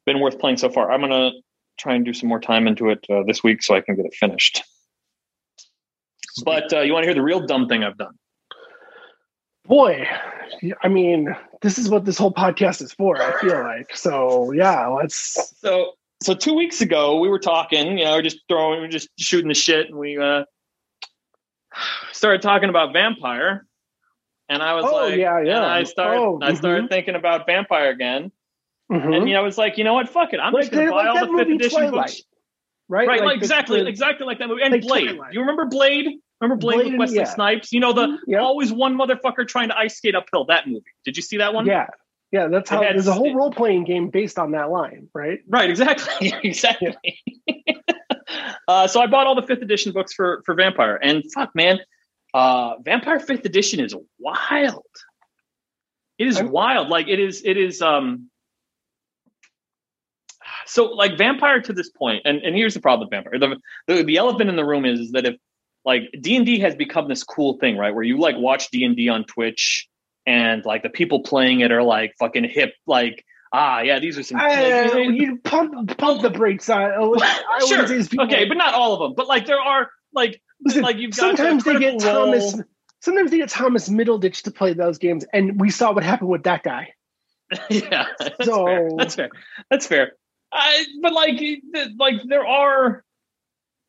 been worth playing so far. I'm gonna try and do some more time into it uh, this week so I can get it finished. But uh, you want to hear the real dumb thing I've done? Boy, I mean, this is what this whole podcast is for. I feel like so. Yeah, let's. So so two weeks ago we were talking. You know, just throwing, we just shooting the shit, and we uh, started talking about vampire. And I was oh, like, yeah, yeah. I started, oh, I started mhm. thinking about vampire again. Mhm. And you know, I was like, you know what? Fuck it. I'm Like just gonna buy like all the fifth edition Twilight, books. right? Right, like, the- exactly, the- exactly like that movie. And like Blade. Twilight. You remember Blade? Remember Blade, Blade, with Wesley yeah. Snipes? You know the Yep. always one motherfucker trying to ice skate uphill. That movie. Did you see that one? Yeah, yeah. That's how. There's a whole role playing game based on that line, right? Right, exactly, exactly. uh, so I bought all the fifth edition books for for Vampire, and fuck, man, uh, Vampire fifth edition is wild. It is I'm- wild. Like it is. It is. Um. So like Vampire to this point, and and here's the problem with Vampire. The the, the elephant in the room is, is that if like D and D has become this cool thing, right, where you like watch D and D on Twitch, and like the people playing it are like fucking hip, like. Ah, yeah, these are some. Uh, you pump pump the brakes on. I sure. Okay, but not all of them. But like there are like Listen, like you've got sometimes they get Role. Thomas. Sometimes they get Thomas Middleditch to play those games, and we saw what happened with that guy. yeah, that's So- fair. That's fair. That's fair. I, but like like there are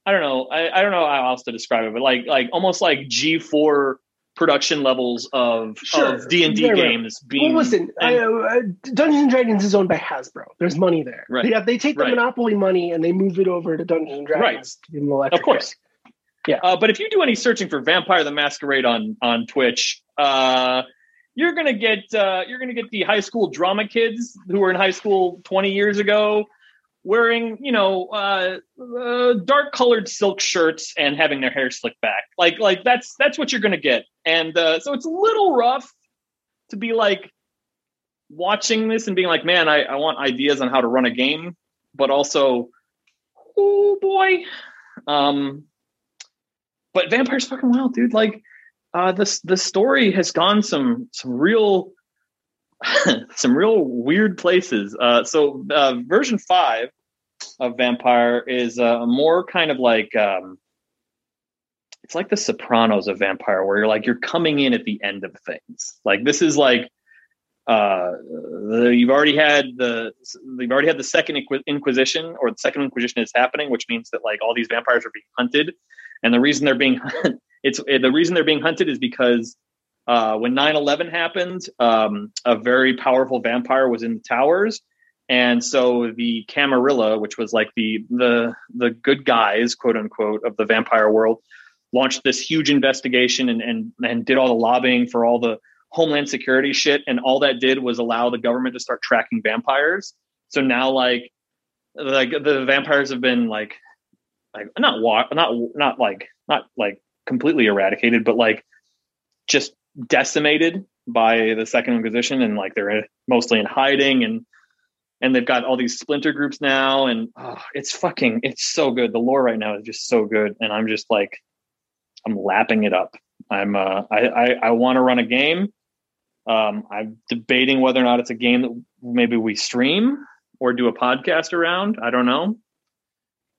I don't know. I, I don't know how else to describe it, but like like almost like G four production levels of Sure. of D and D Right, right. games being. Well, listen, and- I, uh, Dungeons and Dragons is owned by Hasbro. There's money there. Right. They, have, they take the Right. Monopoly money and they move it over to Dungeons and Dragons. Right. to give them Of course. Yeah. Uh, but if you do any searching for Vampire the Masquerade on on Twitch, uh, you're gonna get uh, you're gonna get the high school drama kids who were in high school 20 years ago, wearing you know uh, uh, dark colored silk shirts and having their hair slicked back. Like like that's that's what you're gonna get. And uh, so it's a little rough to be like watching this and being like, man, I, I want ideas on how to run a game, but also, oh boy. Um, but Vampire's fucking wild, dude. Like, uh, this the story has gone some some real some real weird places. Uh, so uh, version five of Vampire is uh, more kind of like um, it's like the Sopranos of Vampire, where you're like you're coming in at the end of things. Like this is like uh, the, you've already had the you've already had the second Inqui- Inquisition, or the second Inquisition is happening, which means that like all these vampires are being hunted, and the reason they're being it's the reason they're being hunted is because uh, when 9-11 happened, um, a very powerful vampire was in the towers, and so the Camarilla, which was like the the the good guys, quote unquote, of the vampire world, launched this huge investigation and and and did all the lobbying for all the homeland security shit. And all that did was allow the government to start tracking vampires. So now like like the vampires have been like like not wa- not not like not like completely eradicated but like just decimated by the second inquisition and like they're mostly in hiding and and they've got all these splinter groups now and oh, it's fucking it's so good. The lore right now is just so good and i'm just like i'm lapping it up. I'm uh i i, I want to run a game. Um, I'm debating whether or not it's a game that maybe we stream or do a podcast around. I don't know,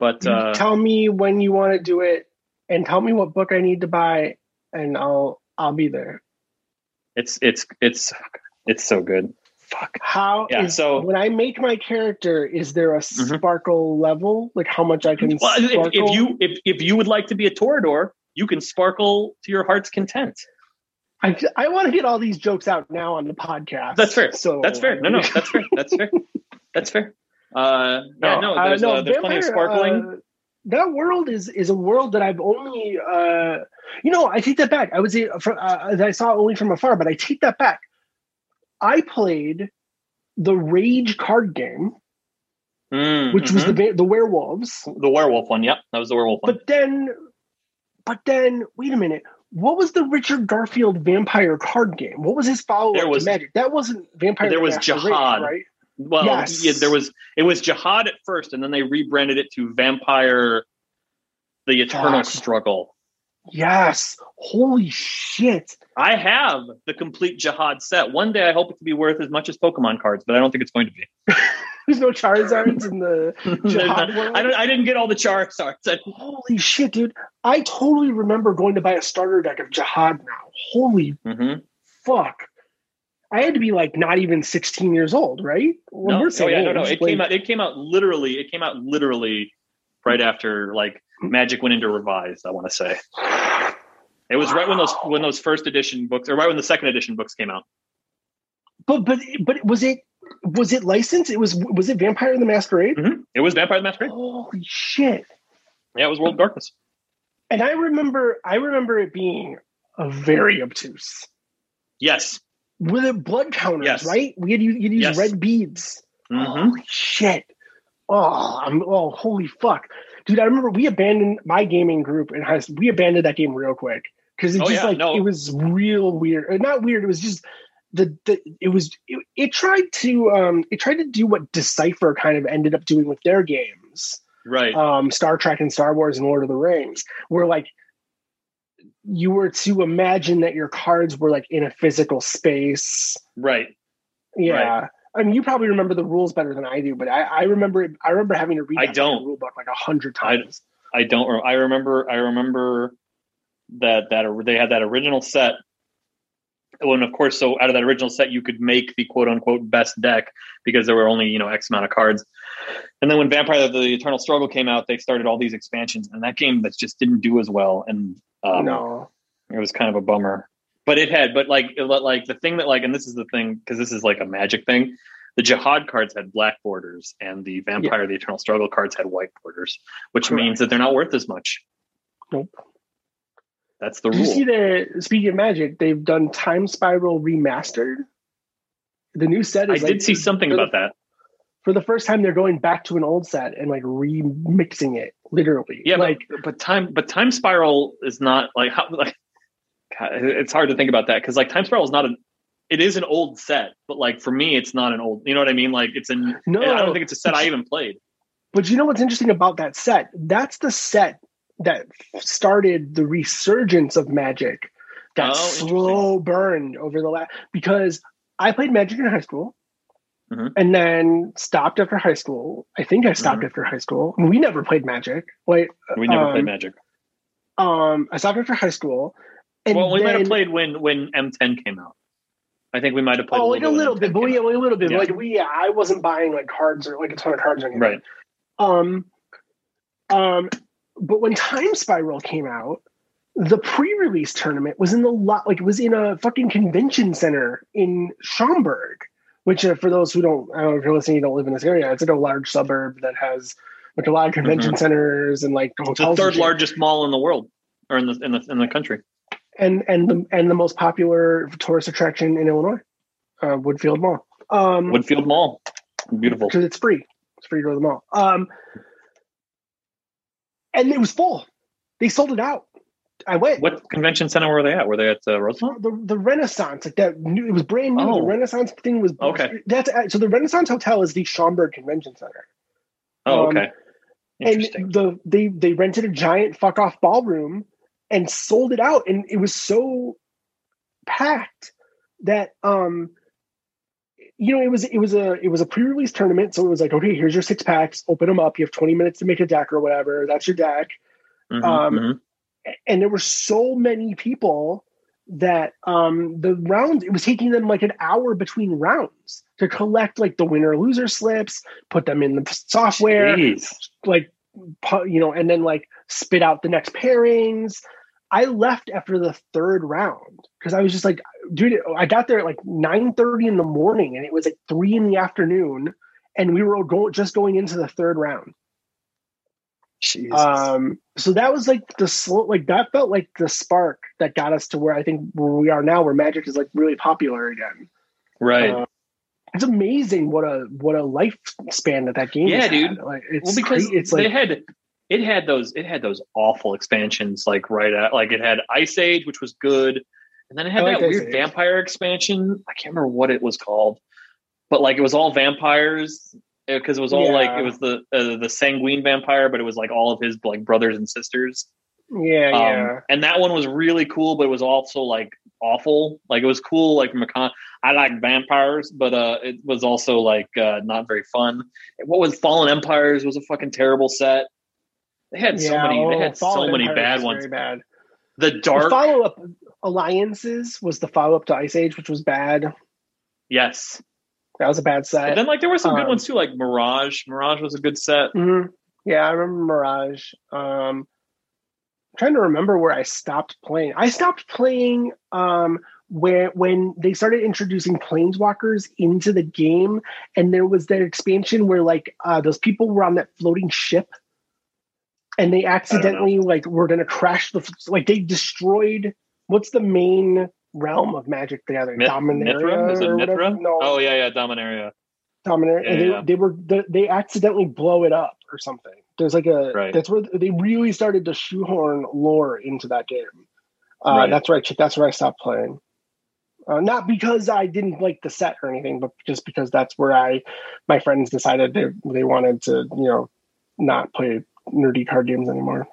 but uh, tell me when you want to do it, and tell me what book I need to buy, and I'll I'll be there. it's it's it's it's so good. Fuck. How Yeah, is- so- when I make my character, is there a Mhm. sparkle level? Like how much I can Well, if, sparkle? if you if if you would like to be a Toreador, you can sparkle to your heart's content. I, I want to get all these jokes out now on the podcast. That's fair. So That's fair. No, no, that's fair. That's fair. That's fair. Uh, yeah, no, uh, there's, uh, there's plenty of Vampire, sparkling. That world is is a world that I've only, uh, you know, I take that back. I would say from, uh, I saw only from afar, but I take that back. I played the Rage card game, Mm, which was the the werewolves. the werewolf one. Yep, that was the werewolf one. But then, but then, wait a minute. What was the Richard Garfield vampire card game? What was his follow There up was- to Magic? That wasn't Vampire. there was Jihad. right? Well, Yes. yeah, there was it was Jihad at first, and then they rebranded it to Vampire: The Eternal. Struggle. Yes. Holy shit. I have the complete Jihad set. One day, I hope it to be worth as much as Pokemon cards, but I don't think it's going to be. There's no Charizards in the Jihad world. I don't. I didn't get all the Charizards. I, Holy shit, dude. I totally remember going to buy a starter deck of Jihad now. Holy Mhm. fuck. I had to be like not even 16 years old, right? When No, we're oh yeah, no, no. It came out. It came out literally. It came out literally right after like Magic went into revised. I want to say it was right when those when those first edition books, or right when the second edition books came out. But but but was it was it licensed? It was was it Vampire and the Masquerade? Mhm. It was Vampire the Masquerade. Holy shit. Yeah, it was World of Darkness. And I remember I remember it being a very obtuse. Yes. With the blood counters, Yes. right? We had you'd use Yes. red beads. Mhm. Holy shit. Oh, I'm oh holy fuck. Dude, I remember we abandoned my gaming group in high school. We abandoned that game real quick. Because it Oh, just yeah, like no. it was real weird. Uh, Not weird, it was just the, the it was it, it tried to um it tried to do what Decipher kind of ended up doing with their games. Right. Um Star Trek and Star Wars and Lord of the Rings, where like you were to imagine that your cards were like in a physical space. right. Yeah. I mean, you probably remember the rules better than I do, but I, I remember it, I remember having to read I don't. rule book like a hundred I- times. I don't. re- I remember. I remember that that they had that original set. And of course, so out of that original set, you could make the quote unquote best deck because there were only you know X amount of cards. And then when Vampire: The Eternal Struggle came out, they started all these expansions, and that game that just didn't do as well, and um, no. it was kind of a bummer. But it had, but like, it, like the thing that like, and this is the thing because this is like a magic thing. The Jihad cards had black borders, and the Vampire: The Eternal Struggle cards had white borders, which Correct. means that they're not worth as much. Nope. That's the Did you rule. see the speaking of magic, they've done Time Spiral remastered. The new set Is I is did see something for the- about that. For the first time, they're going back to an old set and like remixing it, literally. Yeah, like but, but time, but Time Spiral is not like how like. God, it's hard to think about that because like Time Spiral is not an. It is an old set, but like for me, it's not an old. You know what I mean? Like it's an. No, I don't think it's a set I even played. But you know what's interesting about that set? That's the set that started the resurgence of magic that Oh, slow burned over the last because I played magic in high school Mhm. and then stopped after high school. I think I stopped Mhm. after high school. We never played magic. Like We never um, played Magic. Um, I stopped after high school. And well, we might have played when when M10 came out. I think we might have played. Oh, like a little bit, but we, a little bit. Yeah. Like we, yeah, I wasn't buying like cards or like a ton of cards or anything. Right. Um, um, but when Time Spiral came out, the pre-release tournament was in the lot, like it was in a fucking convention center in Schaumburg. Which, uh, for those who don't, I don't know if you're listening, you don't live in this area. It's like a large suburb that has like a lot of convention centers and like It's the third largest mall in the world, or in the in the in the country. and and the and the most popular tourist attraction in Illinois, uh, Woodfield Mall. Um, Woodfield Mall, beautiful. because it's free. It's free to go to the mall. Um, and it was full. They sold it out. I went. What convention center were they at? Were they at uh, Rosemont? The, the Renaissance, like that, new, it was brand new. The Oh. Renaissance thing was Okay. That's so the Renaissance Hotel is the Schaumburg Convention Center, Oh, Um, okay. And the they they rented a giant fuck off ballroom and sold it out, and it was so packed that um you know it was it was a it was a pre-release tournament so it was like okay here's your six packs open them up you have 20 minutes to make a deck or whatever that's your deck Mhm, um, mhm. And there were so many people that um the rounds it was taking them like an hour between rounds to collect like the winner loser slips put them in the software Jeez. like you know and then like spit out the next pairings i left after the third round because i was just like dude i got there at like 9 30 in the morning and it was like 3 in the afternoon and we were go- just going into the third round Jesus. um so that was like the slow like that felt like the spark that got us to where i think where we are now where magic is like really popular again right. uh, it's amazing what a what a lifespan that that game Yeah, has had. dude. like it's well, because cra- it's they like had it had those it had those awful expansions like right at like it had Ice Age, which was good, and then it had I that Ice weird vampire expansion. I can't remember what it was called, but like it was all vampires because it was all like it was the uh, the sanguine vampire, but it was like all of his like brothers and sisters. Yeah, Um, yeah. And that one was really cool, but it was also like awful. Like it was cool, like from a con. I like vampires, but uh, it was also like uh, not very fun. What was Fallen Empires was a fucking terrible set. They had so Yeah, many. They oh, had so many bad ones. Bad. The The dark, follow up alliances was the follow up to Ice Age, which was bad. yes. That was a bad But set. then like there were some good um, ones too, like Mirage. Mirage was a good set. hmm Yeah, I remember Mirage. Um, I'm trying to remember where I stopped playing. I stopped playing um, where when they started introducing planeswalkers into the game, and there was that expansion where like uh, those people were on that floating ship, and they accidentally like were going to crash the like they destroyed. What's the main realm of Magic the Gathering? Myth- Dominaria Mithra? Is it? Mithra? No, Oh yeah, yeah, Dominaria. Dominaria, Yeah, and they, yeah. they were they, they accidentally blow it up or something. There's like a Right. that's where they really started to shoehorn lore into that game. Uh, Right. That's where I that's where I stopped playing. Uh, not because I didn't like the set or anything, but just because that's where I my friends decided they they wanted to you know not play nerdy card games anymore.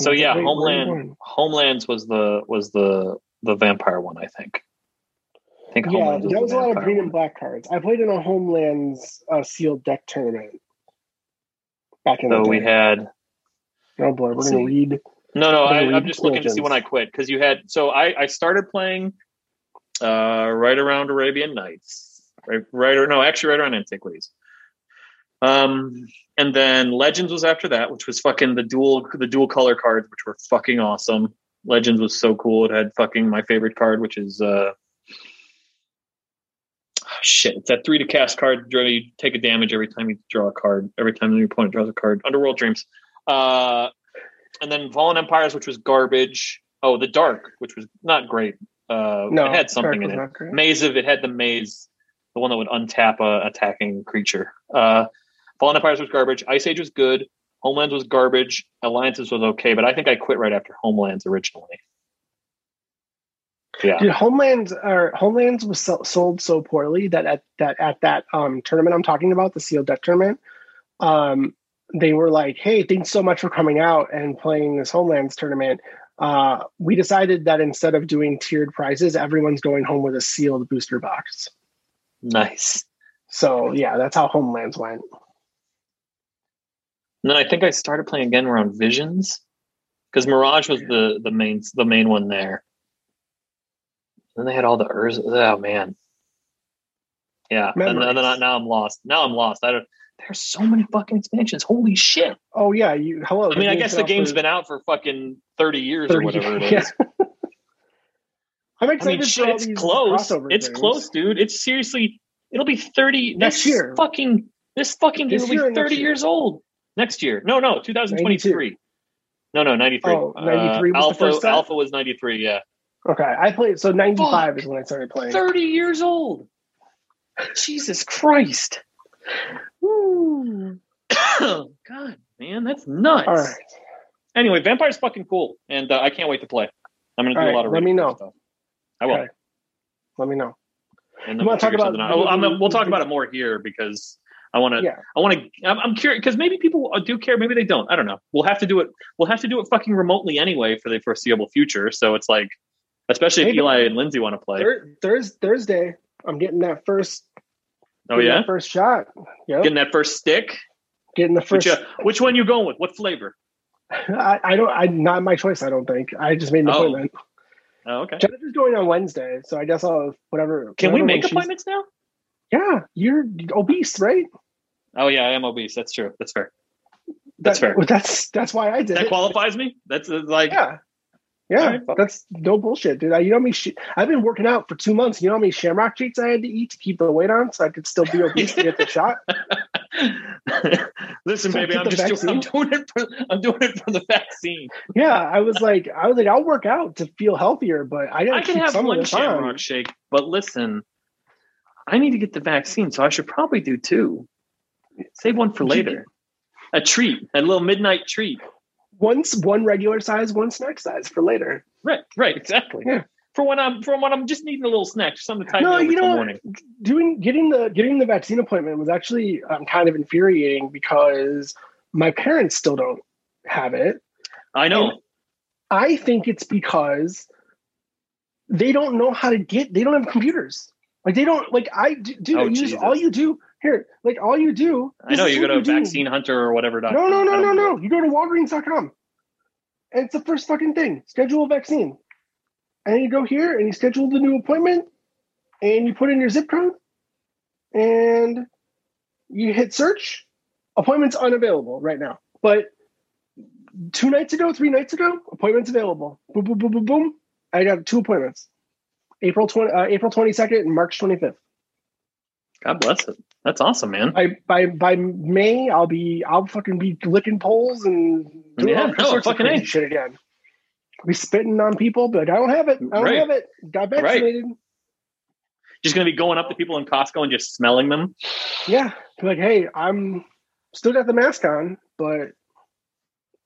So yeah, Wait, where are you Homeland. Homelands was the was the the vampire one, I think. I think Yeah, that was a lot of green one. and black cards. I played in a Homelands uh, sealed deck tournament back in So the we had oh boy, we're gonna see. read. no, no. I, I'm just looking to see when I quit because you had. So I I started playing uh right around Arabian Nights, right right or no, actually right around Antiquities. Um, and then Legends was after that, which was fucking the dual the dual color cards, which were fucking awesome. Legends was so cool. It had fucking my favorite card, which is uh shit. It's that three to cast card. You take a damage every time you draw a card. Every time your opponent draws a card. Underworld Dreams. Uh, and then Fallen Empires, which was garbage. Oh, the Dark, which was not great. Uh, No, it had something in it. Maze of it had the maze, the one that would untap a attacking creature. Uh, Fallen Empires was garbage. Ice Age was good. Homelands was garbage. Alliances was okay, but I think I quit right after Homelands originally. Yeah. Dude, Homelands or Homelands was so, sold so poorly that at that at that um, tournament I'm talking about, the sealed deck tournament, um, they were like, "Hey, thanks so much for coming out and playing this Homelands tournament. Uh, we decided that instead of doing tiered prizes, everyone's going home with a sealed booster box." Nice. So yeah, that's how Homelands went. And then I think I started playing again around Visions because Mirage was the the main the main one there. Then they had all the Urza. Oh man, yeah. And, and then I, now I'm lost. Now I'm lost. I don't. There's so many fucking expansions. Holy shit! Oh yeah, you hello. I mean, I guess the game's for been out for fucking thirty years or whatever it is. I'm I excited mean, for shit, it's close. It's close, dude. It's seriously. It'll be thirty Next this year. Fucking this fucking game This will year or be thirty year? years old next year. No, no, 2023. No, no, 93. Oh, 93 was the Alpha, first set? Alpha was 93, yeah. Okay, I played. So 95 Fuck. is when I started playing. 30 years old. Jesus Christ. God, man, that's nuts. All right. Anyway, Vampire's fucking cool, and uh, I can't wait to play. I'm going to do All a lot of let me know. Stuff. I will. Okay. Let me know. And then we'll talk about. Oh, I'm, we'll talk about it more here because I want to. Yeah. I want to. I'm, I'm curious because maybe people do care, maybe they don't. I don't know. We'll have to do it. We'll have to do it fucking remotely anyway for the foreseeable future. So it's like, especially if Eli and Lindsay want to play. Thur- Thurs Thursday, I'm getting that first. oh yeah, first shot. Yep. getting that first stick. Getting the Which, first. uh, which one you going with? What flavor? I, I don't. I not my choice. I don't think. I just made an Oh. appointment. Oh, okay. Jennifer's going on Wednesday, so I guess I'll whatever. Can we make appointments now? Yeah, you're obese, right? Oh yeah, I am obese. That's true. That's fair. That's That- fair. That's that's why I did That it. qualifies me. That's uh, like Yeah. Yeah, right, that's no bullshit, dude. I, you know me. Sh- I've been working out for two months. You know how many Shamrock treats I had to eat to keep the weight on, so I could still be obese to get the shot. Listen, baby, I'm just doing, I'm doing it for I'm doing it for the vaccine. Yeah, I was like, I was like, I'll work out to feel healthier, but I gotta I can have some one shamrock on. shake, but listen, I need to get the vaccine, so I should probably do two. Save one for later. A treat, a little midnight treat. Once one regular size, one snack size for later. Right, right, exactly. Yeah. for when I'm for when I'm just needing a little snack, just something to tide No, you know morning. doing getting the getting the vaccine appointment was actually um, kind of infuriating because my parents still don't have it. I know. I think it's because they don't know how to get. They don't have computers. Like they don't like I do. Oh, you all you do here, like all you do. I know you go to do. vaccine hunter or whatever. No, no, no, no, no. You go to Walgreens.com, and it's the first fucking thing. Schedule a vaccine, and you go here and you schedule the new appointment, and you put in your zip code, and you hit search. Appointments unavailable right now, but two nights ago, three nights ago, appointments available. Boom, boom, boom, boom, boom. I got two appointments. April twenty, uh, April twenty second, and March twenty fifth. God bless it. That's awesome, man. By by by May, I'll be I'll fucking be licking poles and doing Yeah, all no, of fucking A. shit again. Be spitting on people, but I don't have it. I don't Right. have it. Got Right. vaccinated. Just gonna be going up to people in Costco and just smelling them. Yeah, like hey, I'm still got the mask on, but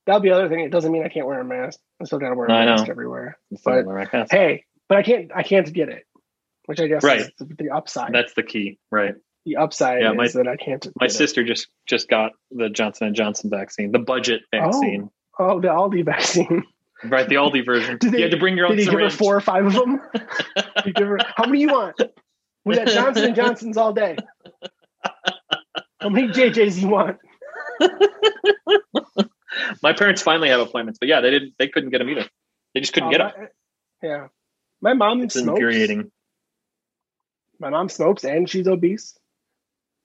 that'll be the other thing. It doesn't mean I can't wear a mask. I still got to wear a I know. mask everywhere. But- Hey, but I can't. I can't get it, which I guess Right. is the, upside. That's the key, right? the upside Yeah, is my- that I can't. My get it. sister just just got the Johnson and Johnson vaccine, the budget vaccine, Oh, the Aldi vaccine. right? The Aldi version. Did they- you had to bring your own Did he give her four or five of them? Her- how many you want? We got Johnson and Johnsons all day. How many JJs you want? My parents finally have appointments, but yeah, they didn't. They couldn't get them either. They just couldn't Uh, get them. yeah, my mom It's smokes. infuriating. My mom smokes, and she's obese.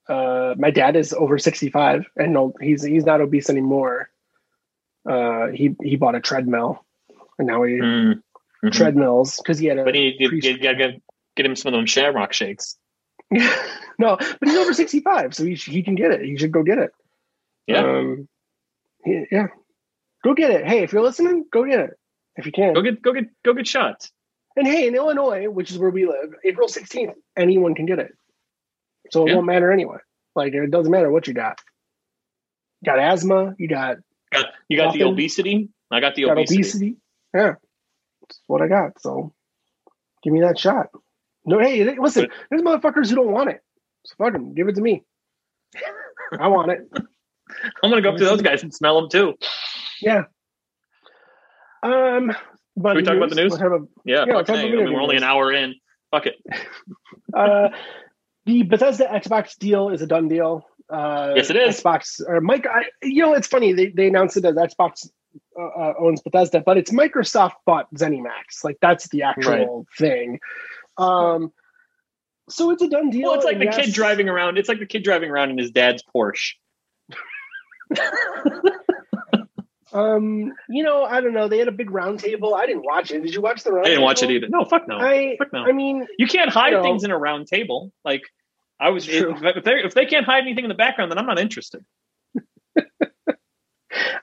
Uh, my dad is over sixty-five, and no, he's he's not obese anymore. Uh, he he bought a treadmill, and now he Mm. Mhm. treadmills because he had a But you, you, pre- you gotta get, get him some of them Shamrock shakes. no, but he's over 65, so he, he can get it. He should go get it. Yeah, Um, he- yeah. Go get it. Hey, if you're listening, go get it. If you can. go get go get go get shots. And hey, in Illinois, which is where we live, April 16th, anyone can get it. So it Yeah. won't matter anyway. Like, it doesn't matter what you got. You got asthma, you got, Got, you got the obesity. I got the got obesity. obesity. Yeah. That's what I got. So give me that shot. No, hey, listen, there's motherfuckers who don't want it. So fuck them. Give it to me. I want it. I'm gonna go up to those guys and smell them too. Yeah. Um. Should we talk about the news? We'll about- Yeah, Yeah, fucking A. about I mean, we're only an hour in. Fuck it. uh, the Bethesda Xbox deal is a done deal. Uh, Yes, it is. Xbox or Mike. I, you know, it's funny they, they announced it as Xbox uh, uh, owns Bethesda, but it's Microsoft bought ZeniMax. Like that's the actual thing. Um, so it's a done deal. Well, it's like the yes- kid driving around. It's like the kid driving around in his dad's Porsche. Um, you know, I don't know. They had a big round table. I didn't watch it. Did you watch the round? I didn't watch it either. No, fuck no. I, fuck no. I mean, you can't hide you know. things in a round table. Like I was, True. if, they if they can't hide anything in the background, then I'm not interested.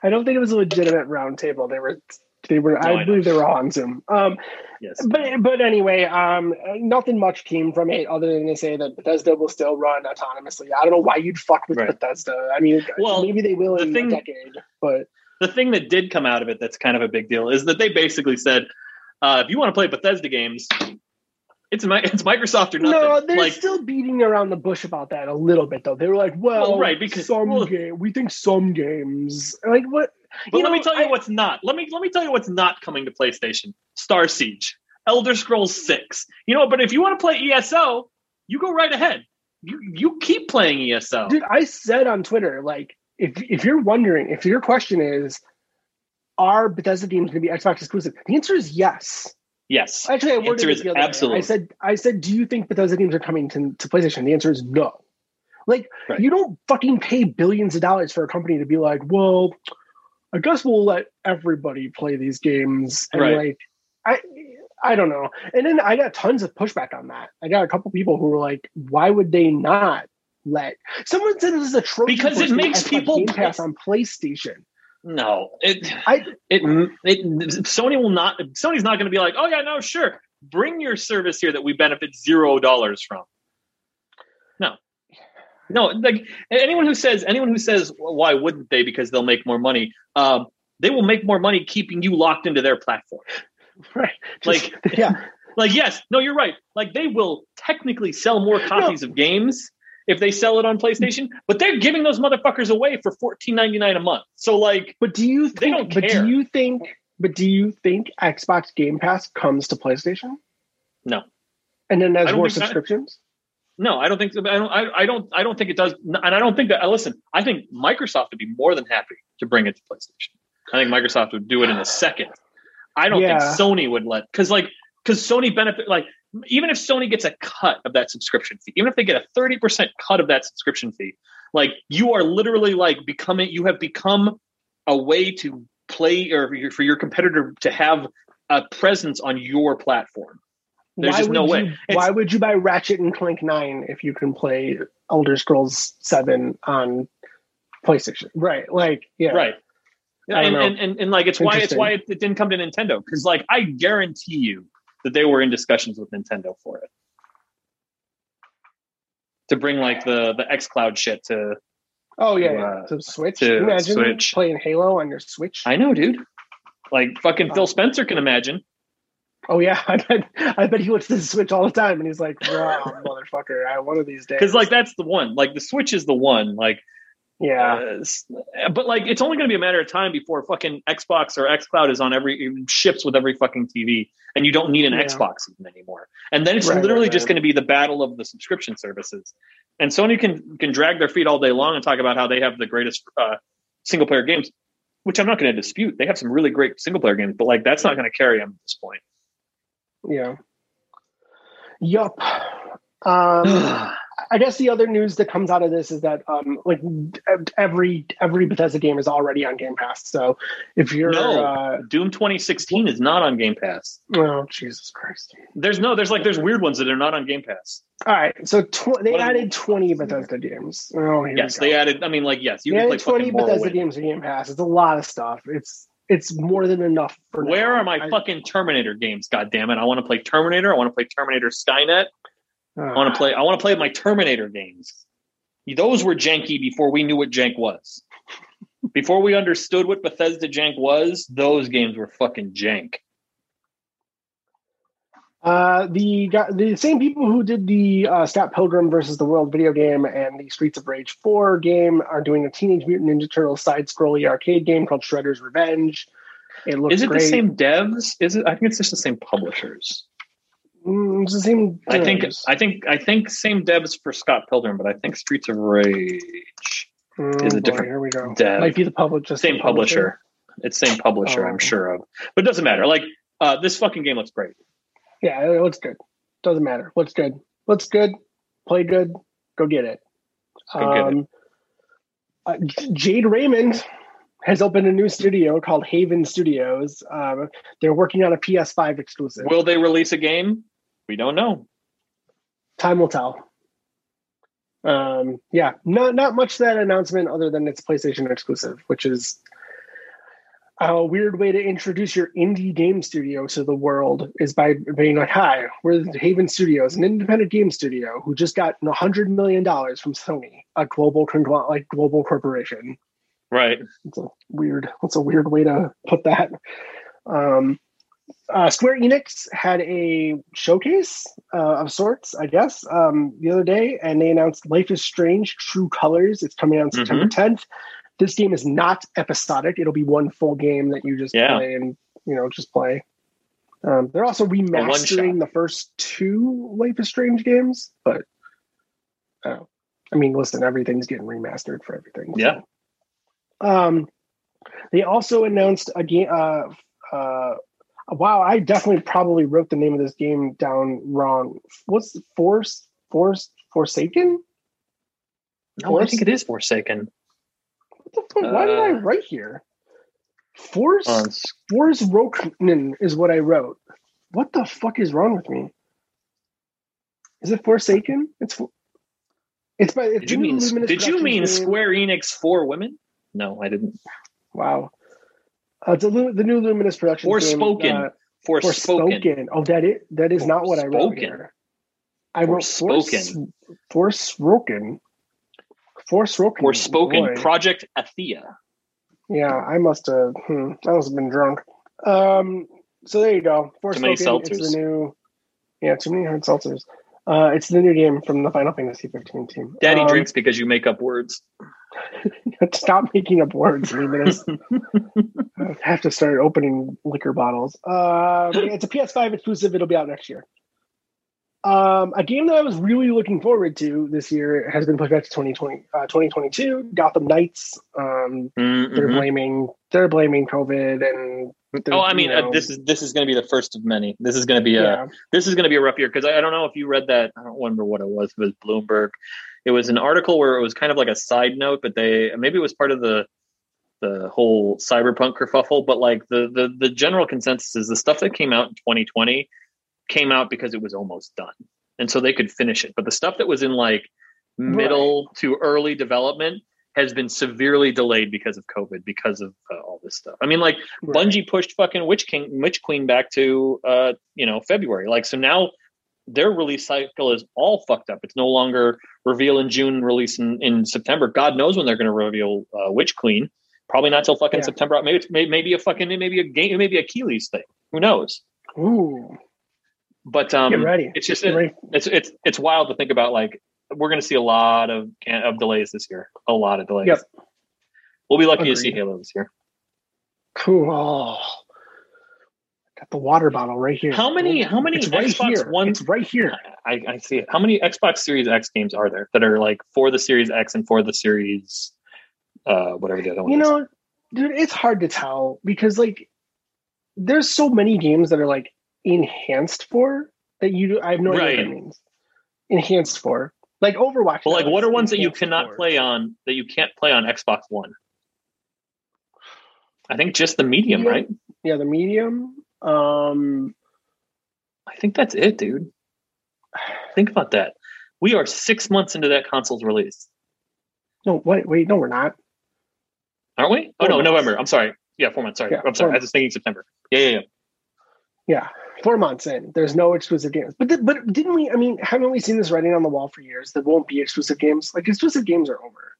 I don't think it was a legitimate round table. They were, they were. No, I I believe they were all on Zoom. Um, Yes. but but anyway, um, nothing much came from it other than to say that Bethesda will still run autonomously. I don't know why you'd fuck with Right. Bethesda. I mean, Well, maybe they will the in thing- a decade, but the thing that did come out of it that's kind of a big deal is that they basically said, uh, if you want to play Bethesda games, it's Mi- it's Microsoft or nothing. no, they're like still beating around the bush about that a little bit though. They were like, well, Well, right, because- some well- game, we think some games like what. But you let me know, tell you I- what's not. Let me let me tell you what's not coming to PlayStation. Star Siege, Elder Scrolls Six. You know, but if you want to play ESO, you go right ahead. You you keep playing ESO. Dude, I said on Twitter, like, if if you're wondering, if your question is, are Bethesda games going to be Xbox exclusive? The answer is yes. yes, Actually, I worded it the other way. absolutely. I said, I said, do you think Bethesda games are coming to, to PlayStation? The answer is no. Like, Right. you don't fucking pay billions of dollars for a company to be like, well, I guess we'll let everybody play these games. And Right. like, I, I don't know. And then I got tons of pushback on that. I got a couple people who were like, why would they not let? Someone said this is a trophy Because it makes people- Game Pass on PlayStation. no. It I it it Sony will not. Sony's not going to be like, oh yeah, no, sure, bring your service here that we benefit zero dollars from. No, no. Like anyone who says anyone who says well, why wouldn't they because they'll make more money. Um, they will make more money keeping you locked into their platform. right, Like- Just- yeah. Like, yes, no, you're right. Like, they will technically sell more copies no. of games if they sell it on PlayStation, but they're giving those motherfuckers away for fourteen ninety nine a month. So, like, but do you think? They don't but care. do you think? But do you think Xbox Game Pass comes to PlayStation? No. And then has more subscriptions. No, I don't think. I don't. I, I don't. I don't think it does. And I don't think that. Listen, I think Microsoft would be more than happy to bring it to PlayStation. I think Microsoft would do it in a second. I don't Yeah. think Sony would let because like because Sony benefit like even if Sony gets a cut of that subscription fee, even if they get a thirty percent cut of that subscription fee, like you are literally like becoming you have become a way to play or for your- competitor to have a presence on your platform. There's why just no way. It's- Why would you buy Ratchet and Clank Nine if you can play Elder Scrolls Seven on PlayStation? Right. Like, yeah. right and, and, and and like it's why it's why it, it didn't come to nintendo because like i guarantee you that they were in discussions with nintendo for it to bring like the the x cloud shit to Oh yeah, to, uh, To Switch. to Imagine Switch. playing Halo on your Switch. i know dude like fucking phil spencer can imagine oh yeah, I bet. I bet he looks at the Switch all the time, and he's like, "Wow, motherfucker! I one of these days." because like that's the one like the switch is the one like yeah, uh, but like it's only going to be a matter of time before fucking xbox or xcloud is on every ships with every fucking tv and you don't need an Yeah. xbox even anymore and then it's Right, literally right, just right. going to be the battle of the subscription services and sony can can drag their feet all day long and talk about how they have the greatest uh, single player games which i'm not going to dispute they have some really great single player games but like that's not going to carry them at this point yeah. Yup. Um, I guess the other news that comes out of this is that um, like every every Bethesda game is already on Game Pass. So if you're No. uh, doom 2016 is not on game pass oh Jesus Christ. there's no there's like there's weird ones that are not on game pass All right, so tw- they What- added twenty Bethesda games. Oh, yes they added i mean like yes you they can play added twenty fucking Bethesda Morrowind. games to Game Pass. It's a lot of stuff. It's it's more than enough for. Where now. are my I- fucking Terminator games? God damn it! I want to play Terminator. I want to play Terminator Skynet. Uh, I want to play. I want to play my Terminator games. Those were janky before we knew what jank was. Before we understood what Bethesda jank was, those games were fucking jank. Uh, the the same people who did the uh, Scott Pilgrim versus the World video game and the Streets of Rage 4 game are doing a Teenage Mutant Ninja Turtles side scrolly arcade game called Shredder's Revenge. It looks Is it great. the same devs? Is it? I think it's just the same publishers. Mm, it's the same. I think. I think. I think same devs for Scott Pilgrim, but I think Streets of Rage Mm, is a boy, different Here we go. dev. Might be the public. Just same the publisher. It's same publisher. Oh. I'm sure of, but it doesn't matter. Like uh, this fucking game looks great. Yeah, it looks good. Doesn't matter. Looks good. Looks good. Play good. Go get it. Go get it. Um, uh, Jade Raymond has opened a new studio called Haven Studios. Um, they're working on a PS5 exclusive. Will they release a game? We don't know. Time will tell. Um, yeah, not not much to that announcement other than it's PlayStation exclusive, which is a weird way to introduce your indie game studio to the world is by being like, "Hi, we're the Haven Studios, an independent game studio who just got a hundred million dollars from Sony, a global congl- like global corporation." Right. It's a weird. It's a weird way to put that. Um, uh, Square Enix had a showcase uh, of sorts, I guess, um, the other day, and they announced Life is Strange: True Colors. It's coming out September 10th. This game is not episodic; it'll be one full game that you just Yeah. play and you know just play. Um, they're also remastering the first two Life is Strange games, but uh, I mean, listen, everything's getting remastered for everything. so. Yeah. Um, they also announced a game. Uh, uh, wow, I definitely probably wrote the name of this game down wrong. What's Force? Force? Forsaken? No, I think it is Forsaken. What the fuck? Why did I Uh, write here? Force? S- Force Roken is what I wrote. What the fuck is wrong with me? Is it Forsaken? It's. It's by. It's Did you mean? Did you mean game. Square Enix for women? No, I didn't. Wow. Uh, it's a, the new Luminous production. game, Forspoken. uh, Forspoken. Forspoken. Oh, that is that is not what I wrote here. I wrote Forspoken. Forspoken. Forspoken. Forspoken. Boy. Project Athia. Yeah, I must have. Hmm, I must have been drunk. Um. So there you go. For Too many Forspoken. It's the new. Yeah, too many hard seltzers. Uh, it's the new game from the Final Fantasy 15 team. Daddy Um, drinks because you make up words. Stop making up words. I mean, I have to start opening liquor bottles. Uh, it's a PS5 exclusive. It'll be out next year. Um, a game that I was really looking forward to this year has been pushed back to 2020, uh, 2022. Gotham Knights. Um, they're Mhm. blaming they're blaming COVID and. Oh, I mean, you uh, this is this is going to be the first of many. This is going to be a yeah. this is going to be a rough year because I, I don't know if you read that. I don't remember what it was. It was Bloomberg. It was an article where it was kind of like a side note, but they maybe it was part of the the whole cyberpunk kerfuffle. But like the the the general consensus is the stuff that came out in 2020 came out because it was almost done, and so they could finish it. But the stuff that was in like middle to early development has been severely delayed because of COVID, because of uh, all this stuff. I mean, like Right. Bungie pushed fucking Witch King, Witch Queen back to uh, you know February. Like so now, their release cycle is all fucked up. It's no longer reveal in June, release in, in September. God knows when they're going to reveal uh, Witch Queen. Probably not till fucking Yeah. September. Maybe maybe a fucking maybe a game, maybe a Keighley's thing. Who knows? Ooh, But um, get ready. it's just ready. it's it's it's wild to think about. Like we're going to see a lot of of delays this year. A lot of delays. Yep. We'll be lucky to see Agreed. Halo this year. Cool. The water bottle right here. How many- how many It's right Xbox here. One- It's right here. I, I see it. How many Xbox Series X games are there that are like for the Series X and for the Series, uh, whatever the other one You is? know, dude, it's hard to tell because like there's so many games that are like enhanced for that you. I have no idea what that means. Enhanced for like Overwatch. But like, what are ones that you cannot for. play on that you can't play on Xbox One? I think just the medium, Yeah. right? Yeah, the medium. Um, I think that's it, dude. Think about that. We are six months into that console's release, no, wait, wait, no, we're not. aren't we? Oh Four no, months. November. I'm sorry. Yeah, four months. Sorry, Yeah, I'm sorry. four I was thinking September. Yeah, yeah, yeah. Yeah, four months in. There's no exclusive games. But th- but didn't we? I mean, haven't we seen this writing on the wall for years? There won't be exclusive games. Like exclusive games are over.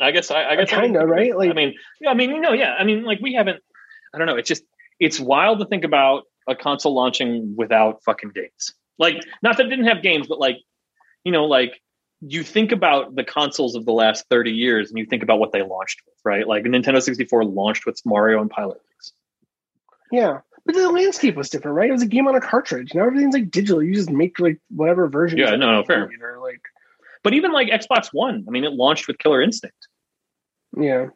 I guess I, I guess I Kinda, didn't think of right? Like- I mean, yeah, I mean, you know, yeah. I mean, like we haven't. I don't know. It's just it's wild to think about a console launching without fucking games. Like, not that it didn't have games, but like, you know, like you think about the consoles of the last thirty years, and you think about what they launched with, right? Like Nintendo sixty four launched with Mario and Pilotwings. Yeah, but the landscape was different, right? It was a game on a cartridge. Now everything's like digital. You just make like whatever version. Yeah, no, no, fair. Like But even like Xbox One, I mean, it launched with Killer Instinct. yeah,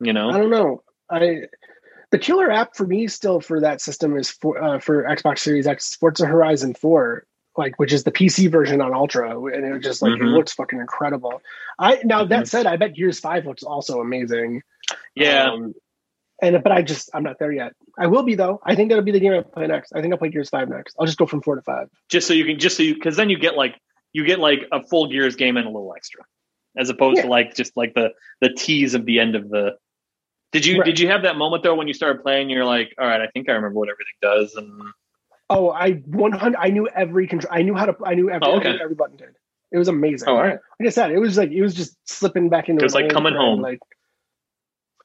You know, I don't know. I the killer app for me still for that system is for uh, for Xbox Series X Forza Horizon Four, like which is the PC version on Ultra, and it just like it Mhm. looks fucking incredible. I now that Mhm. said, I bet Gears Five looks also amazing. yeah. Um, and but I just I'm not there yet. I will be though. I think that'll be the game I play next. I think I'll play Gears Five next. I'll just go from four to five. just so you can just so you because then you get like you get like a full gears game and a little extra as opposed to like just like the the tease of the end of the did you Right. did you have that moment though when you started playing you're like all right i think i remember what everything does and Oh, I 100. I knew every control. I knew how to. I knew every. Oh, okay. every button did. It was amazing. oh all right Like I said, it was like it was just slipping back into. It was like coming friend, home. Like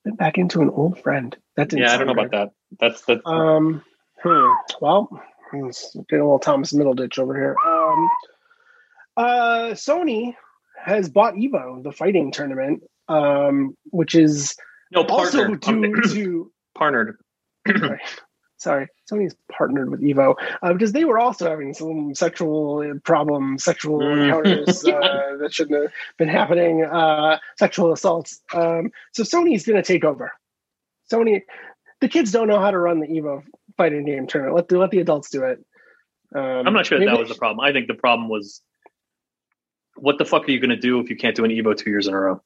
slipping back into an old friend. That didn't. yeah i don't know about that that's the that. Um. Hmm. Well, getting a little Thomas Middleditch over here. Um. Uh. Sony has bought Evo, the fighting tournament, um, which is no also partner to to partnered sorry, sorry, Sony's partnered with Evo uh, because they were also having some sexual problems, sexual Mm. encounters uh, that shouldn't have been happening, uh, sexual assaults. Um, so Sony's going to take over. Sony, the kids don't know how to run the Evo fighting game tournament. Let the let the adults do it. Um, i'm not sure that, that was the problem i think the problem was what the fuck are you going to do if you can't do an evo two years in a row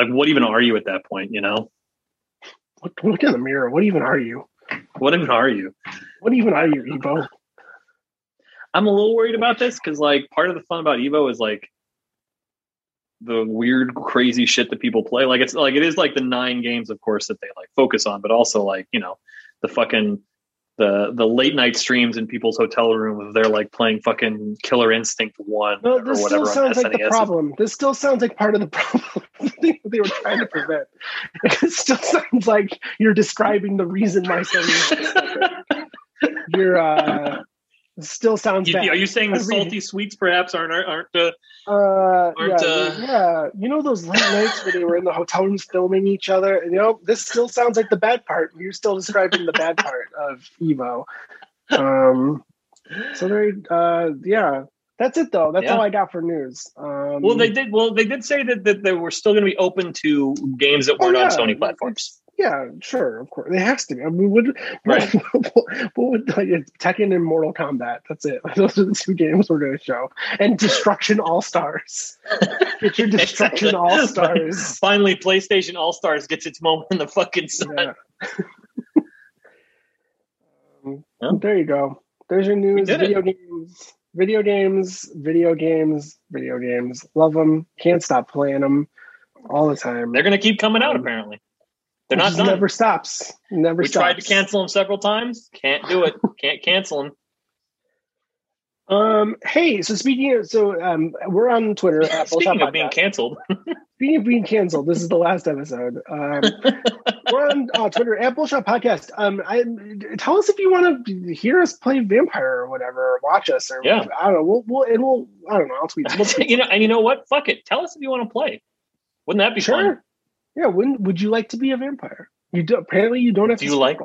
like what even are you at that point you know Look, look in the mirror. What even are you? what even are you What even are you, Evo? I'm a little worried about this because like part of the fun about Evo is like the weird, crazy shit that people play. Like it's like it is like the nine games, of course, that they like focus on, but also like you know the fucking the the late night streams in people's hotel room. They're like playing fucking Killer Instinct One No, or this whatever still sounds like the problem. This still sounds like part of the problem the thing that they were trying to prevent. It still sounds like you're describing the reason why. You're uh, still sounds You- bad. are you saying the salty suites perhaps aren't aren't uh, Uh, yeah, Aren't, uh, yeah. You know those late nights where they were in the hotel rooms filming each other. And, you know, this still sounds like the bad part. You're still describing the bad part of Evo. Um, so there, uh, yeah, that's it though. That's Yeah. all I got for news. Um, well they did well they did say that, that they were still going to be open to games that oh, weren't yeah, on Sony platforms. Yeah, sure, of course, it has to be. I mean, what, Right. what, what would like it's Tekken and Mortal Kombat? That's it. Those are the two games we're going to show. And Destruction All Stars. Get your Destruction All Stars. Finally, PlayStation All Stars gets its moment in the fucking sun. Yeah. Um, there you go. There's your news. Video games, video games, video games, video games. Love them. Can't stop playing them all the time. They're going to keep coming out. Um, Apparently, they're not done. Never stops. Never we stops. tried to cancel them several times. Can't do it. Can't cancel them. Um. Hey. So speaking of, so um, we're on Twitter. At Speaking Bullshot of being Podcast. canceled, Speaking of being canceled, this is the last episode. Um, we're on uh, Twitter at Bullshot Podcast. Um, I tell us if you want to hear us play Vampire or whatever, or watch us, or Yeah. I don't know. We'll, we'll and we'll I don't know. I'll tweet. We'll tweet you know, and you know what? Fuck it. Tell us if you want to play. Wouldn't that be fun? Yeah. When would you like to be a vampire? You do, apparently you don't have Do to. you like-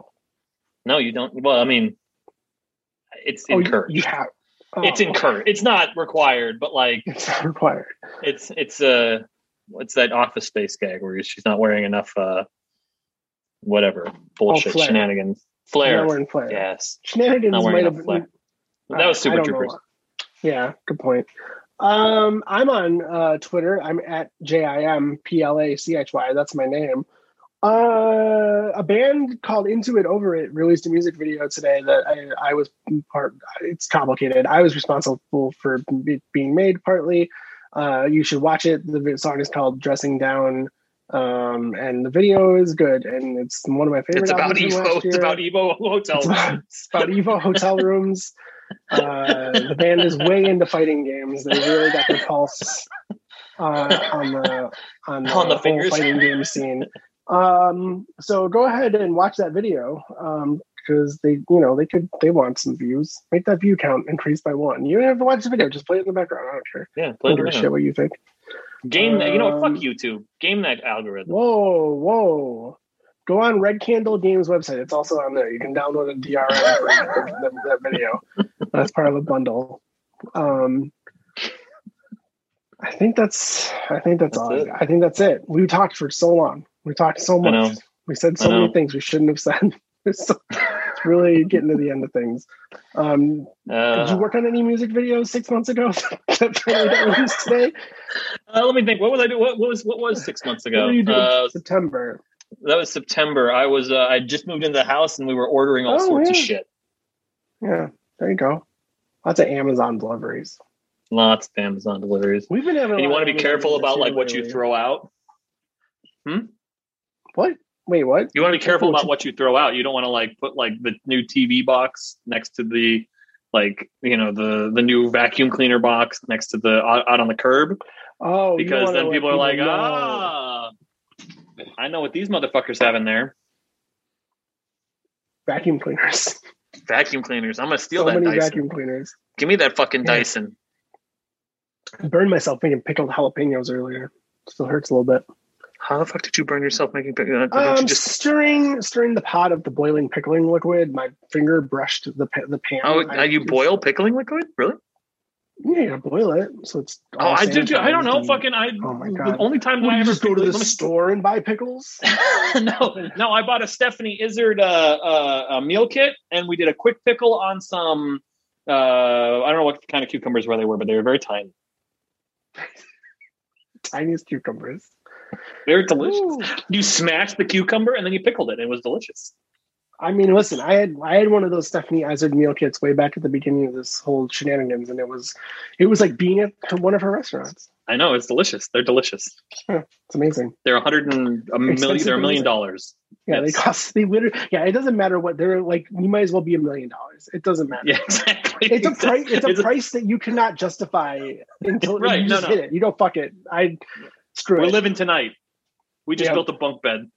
No, you don't. Well, I mean, it's Oh, you, encouraged. you have. Oh, it's encouraged. It's not required, but like It's not required. it's it's uh what's that office space gag where she's not wearing enough uh whatever bullshit flare. shenanigans flare. not flare. Yes, Shenanigans might have been. That was Super know. Troopers. Yeah, good point. Um, I'm on uh, Twitter. I'm at J I M P L A C H Y. That's my name. Uh, a band called Into It Over It released a music video today that I, I was part. It's complicated. I was responsible for it being made partly. Uh, you should watch it. The song is called "Dressing Down," um, and the video is good. And it's one of my favorite. It's about Evo. It's about Evo hotel. It's about, it's about Evo hotel rooms. Uh, the band is way into fighting games. They really got their pulse uh, on the on the, On the whole fighting game scene. Um, so go ahead and watch that video because they, you know, they could they want some views. Make that view count increase by one. You don't have to watch the video; just play it in the background. I don't care. Yeah, play don't it shit what you think. Game that you know. Um, Fuck YouTube. Game that algorithm. Whoa, whoa. Go on Red Candle Games website. It's also on there. You can download a DRM for that, that video. That's part of the bundle. Um, I think that's. I think that's, That's all. it. I think that's it. We talked for so long. We talked so much. We said so many things we shouldn't have said. it's, so- it's really getting to the end of things. Um, did you Uh, work on any music videos six months ago that finally got released today? uh, let me think. What was I do? What, what was what was six months ago? were you Uh, September? That was September. I was uh, I just moved into the house and we were ordering all Oh, sorts of yeah. shit. Yeah, there you go. Lots of Amazon deliveries. Lots of Amazon deliveries. We've been having. And you want to be careful about like what you throw out. Hmm. What? Wait, what? You want to be careful about what you throw out. You don't want to like put like the new TV box next to the like you know the the new vacuum cleaner box next to the out, out on the curb Oh, because then people are like know. ah I know what these motherfuckers have in there vacuum cleaners. vacuum cleaners. I'm gonna steal so that many Dyson. vacuum cleaners. Give me that fucking Yeah. Dyson. I burned myself making pickled jalapenos earlier. Still hurts a little bit. How the fuck did you burn yourself making? pic- uh, Um, just stirring, stirring the pot of the boiling pickling liquid. My finger brushed the the pan. oh now you boil pickling liquid really? Yeah, you gotta boil it. So it's. Oh, I did. I don't know. and- Fucking I. Oh my god. The only time Would I ever go to the store and buy pickles? no, no, I bought a Stephanie Izard uh, uh, a meal kit, and we did a quick pickle on some. Uh, I don't know what kind of cucumbers where they were, but they were very tiny. Tiniest cucumbers. They were delicious. Ooh. You smashed the cucumber and then you pickled it. And It was delicious. I mean, listen, I had I had one of those Stephanie Izard meal kits way back at the beginning of this whole shenanigans, and it was it was like being at one of her restaurants. I know it's delicious. They're delicious. It's amazing. They're a hundred and a million. They're a million dollars. Yeah, they cost they literally. Yeah, it doesn't matter what they're like. You might as well be a million dollars. It doesn't matter. Yeah, exactly. It's a price. It's a It's a- price that you cannot justify until Right, you no, just no. hit it. You go fuck it. I screw We're it. living tonight. We just Yeah. built a bunk bed.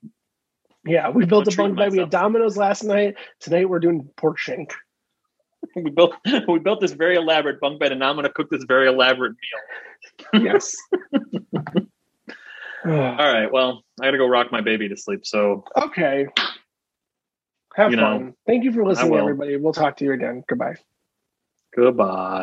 Yeah, we built a bunk bed. We had. Domino's last night. Tonight we're doing pork shank. we built we built this very elaborate bunk bed, and now I'm going to cook this very elaborate meal. Yes. All right. Well, I got to go rock my baby to sleep. So okay. Have fun. know, Thank you for listening, everybody. We'll talk to you again. Goodbye. goodbye.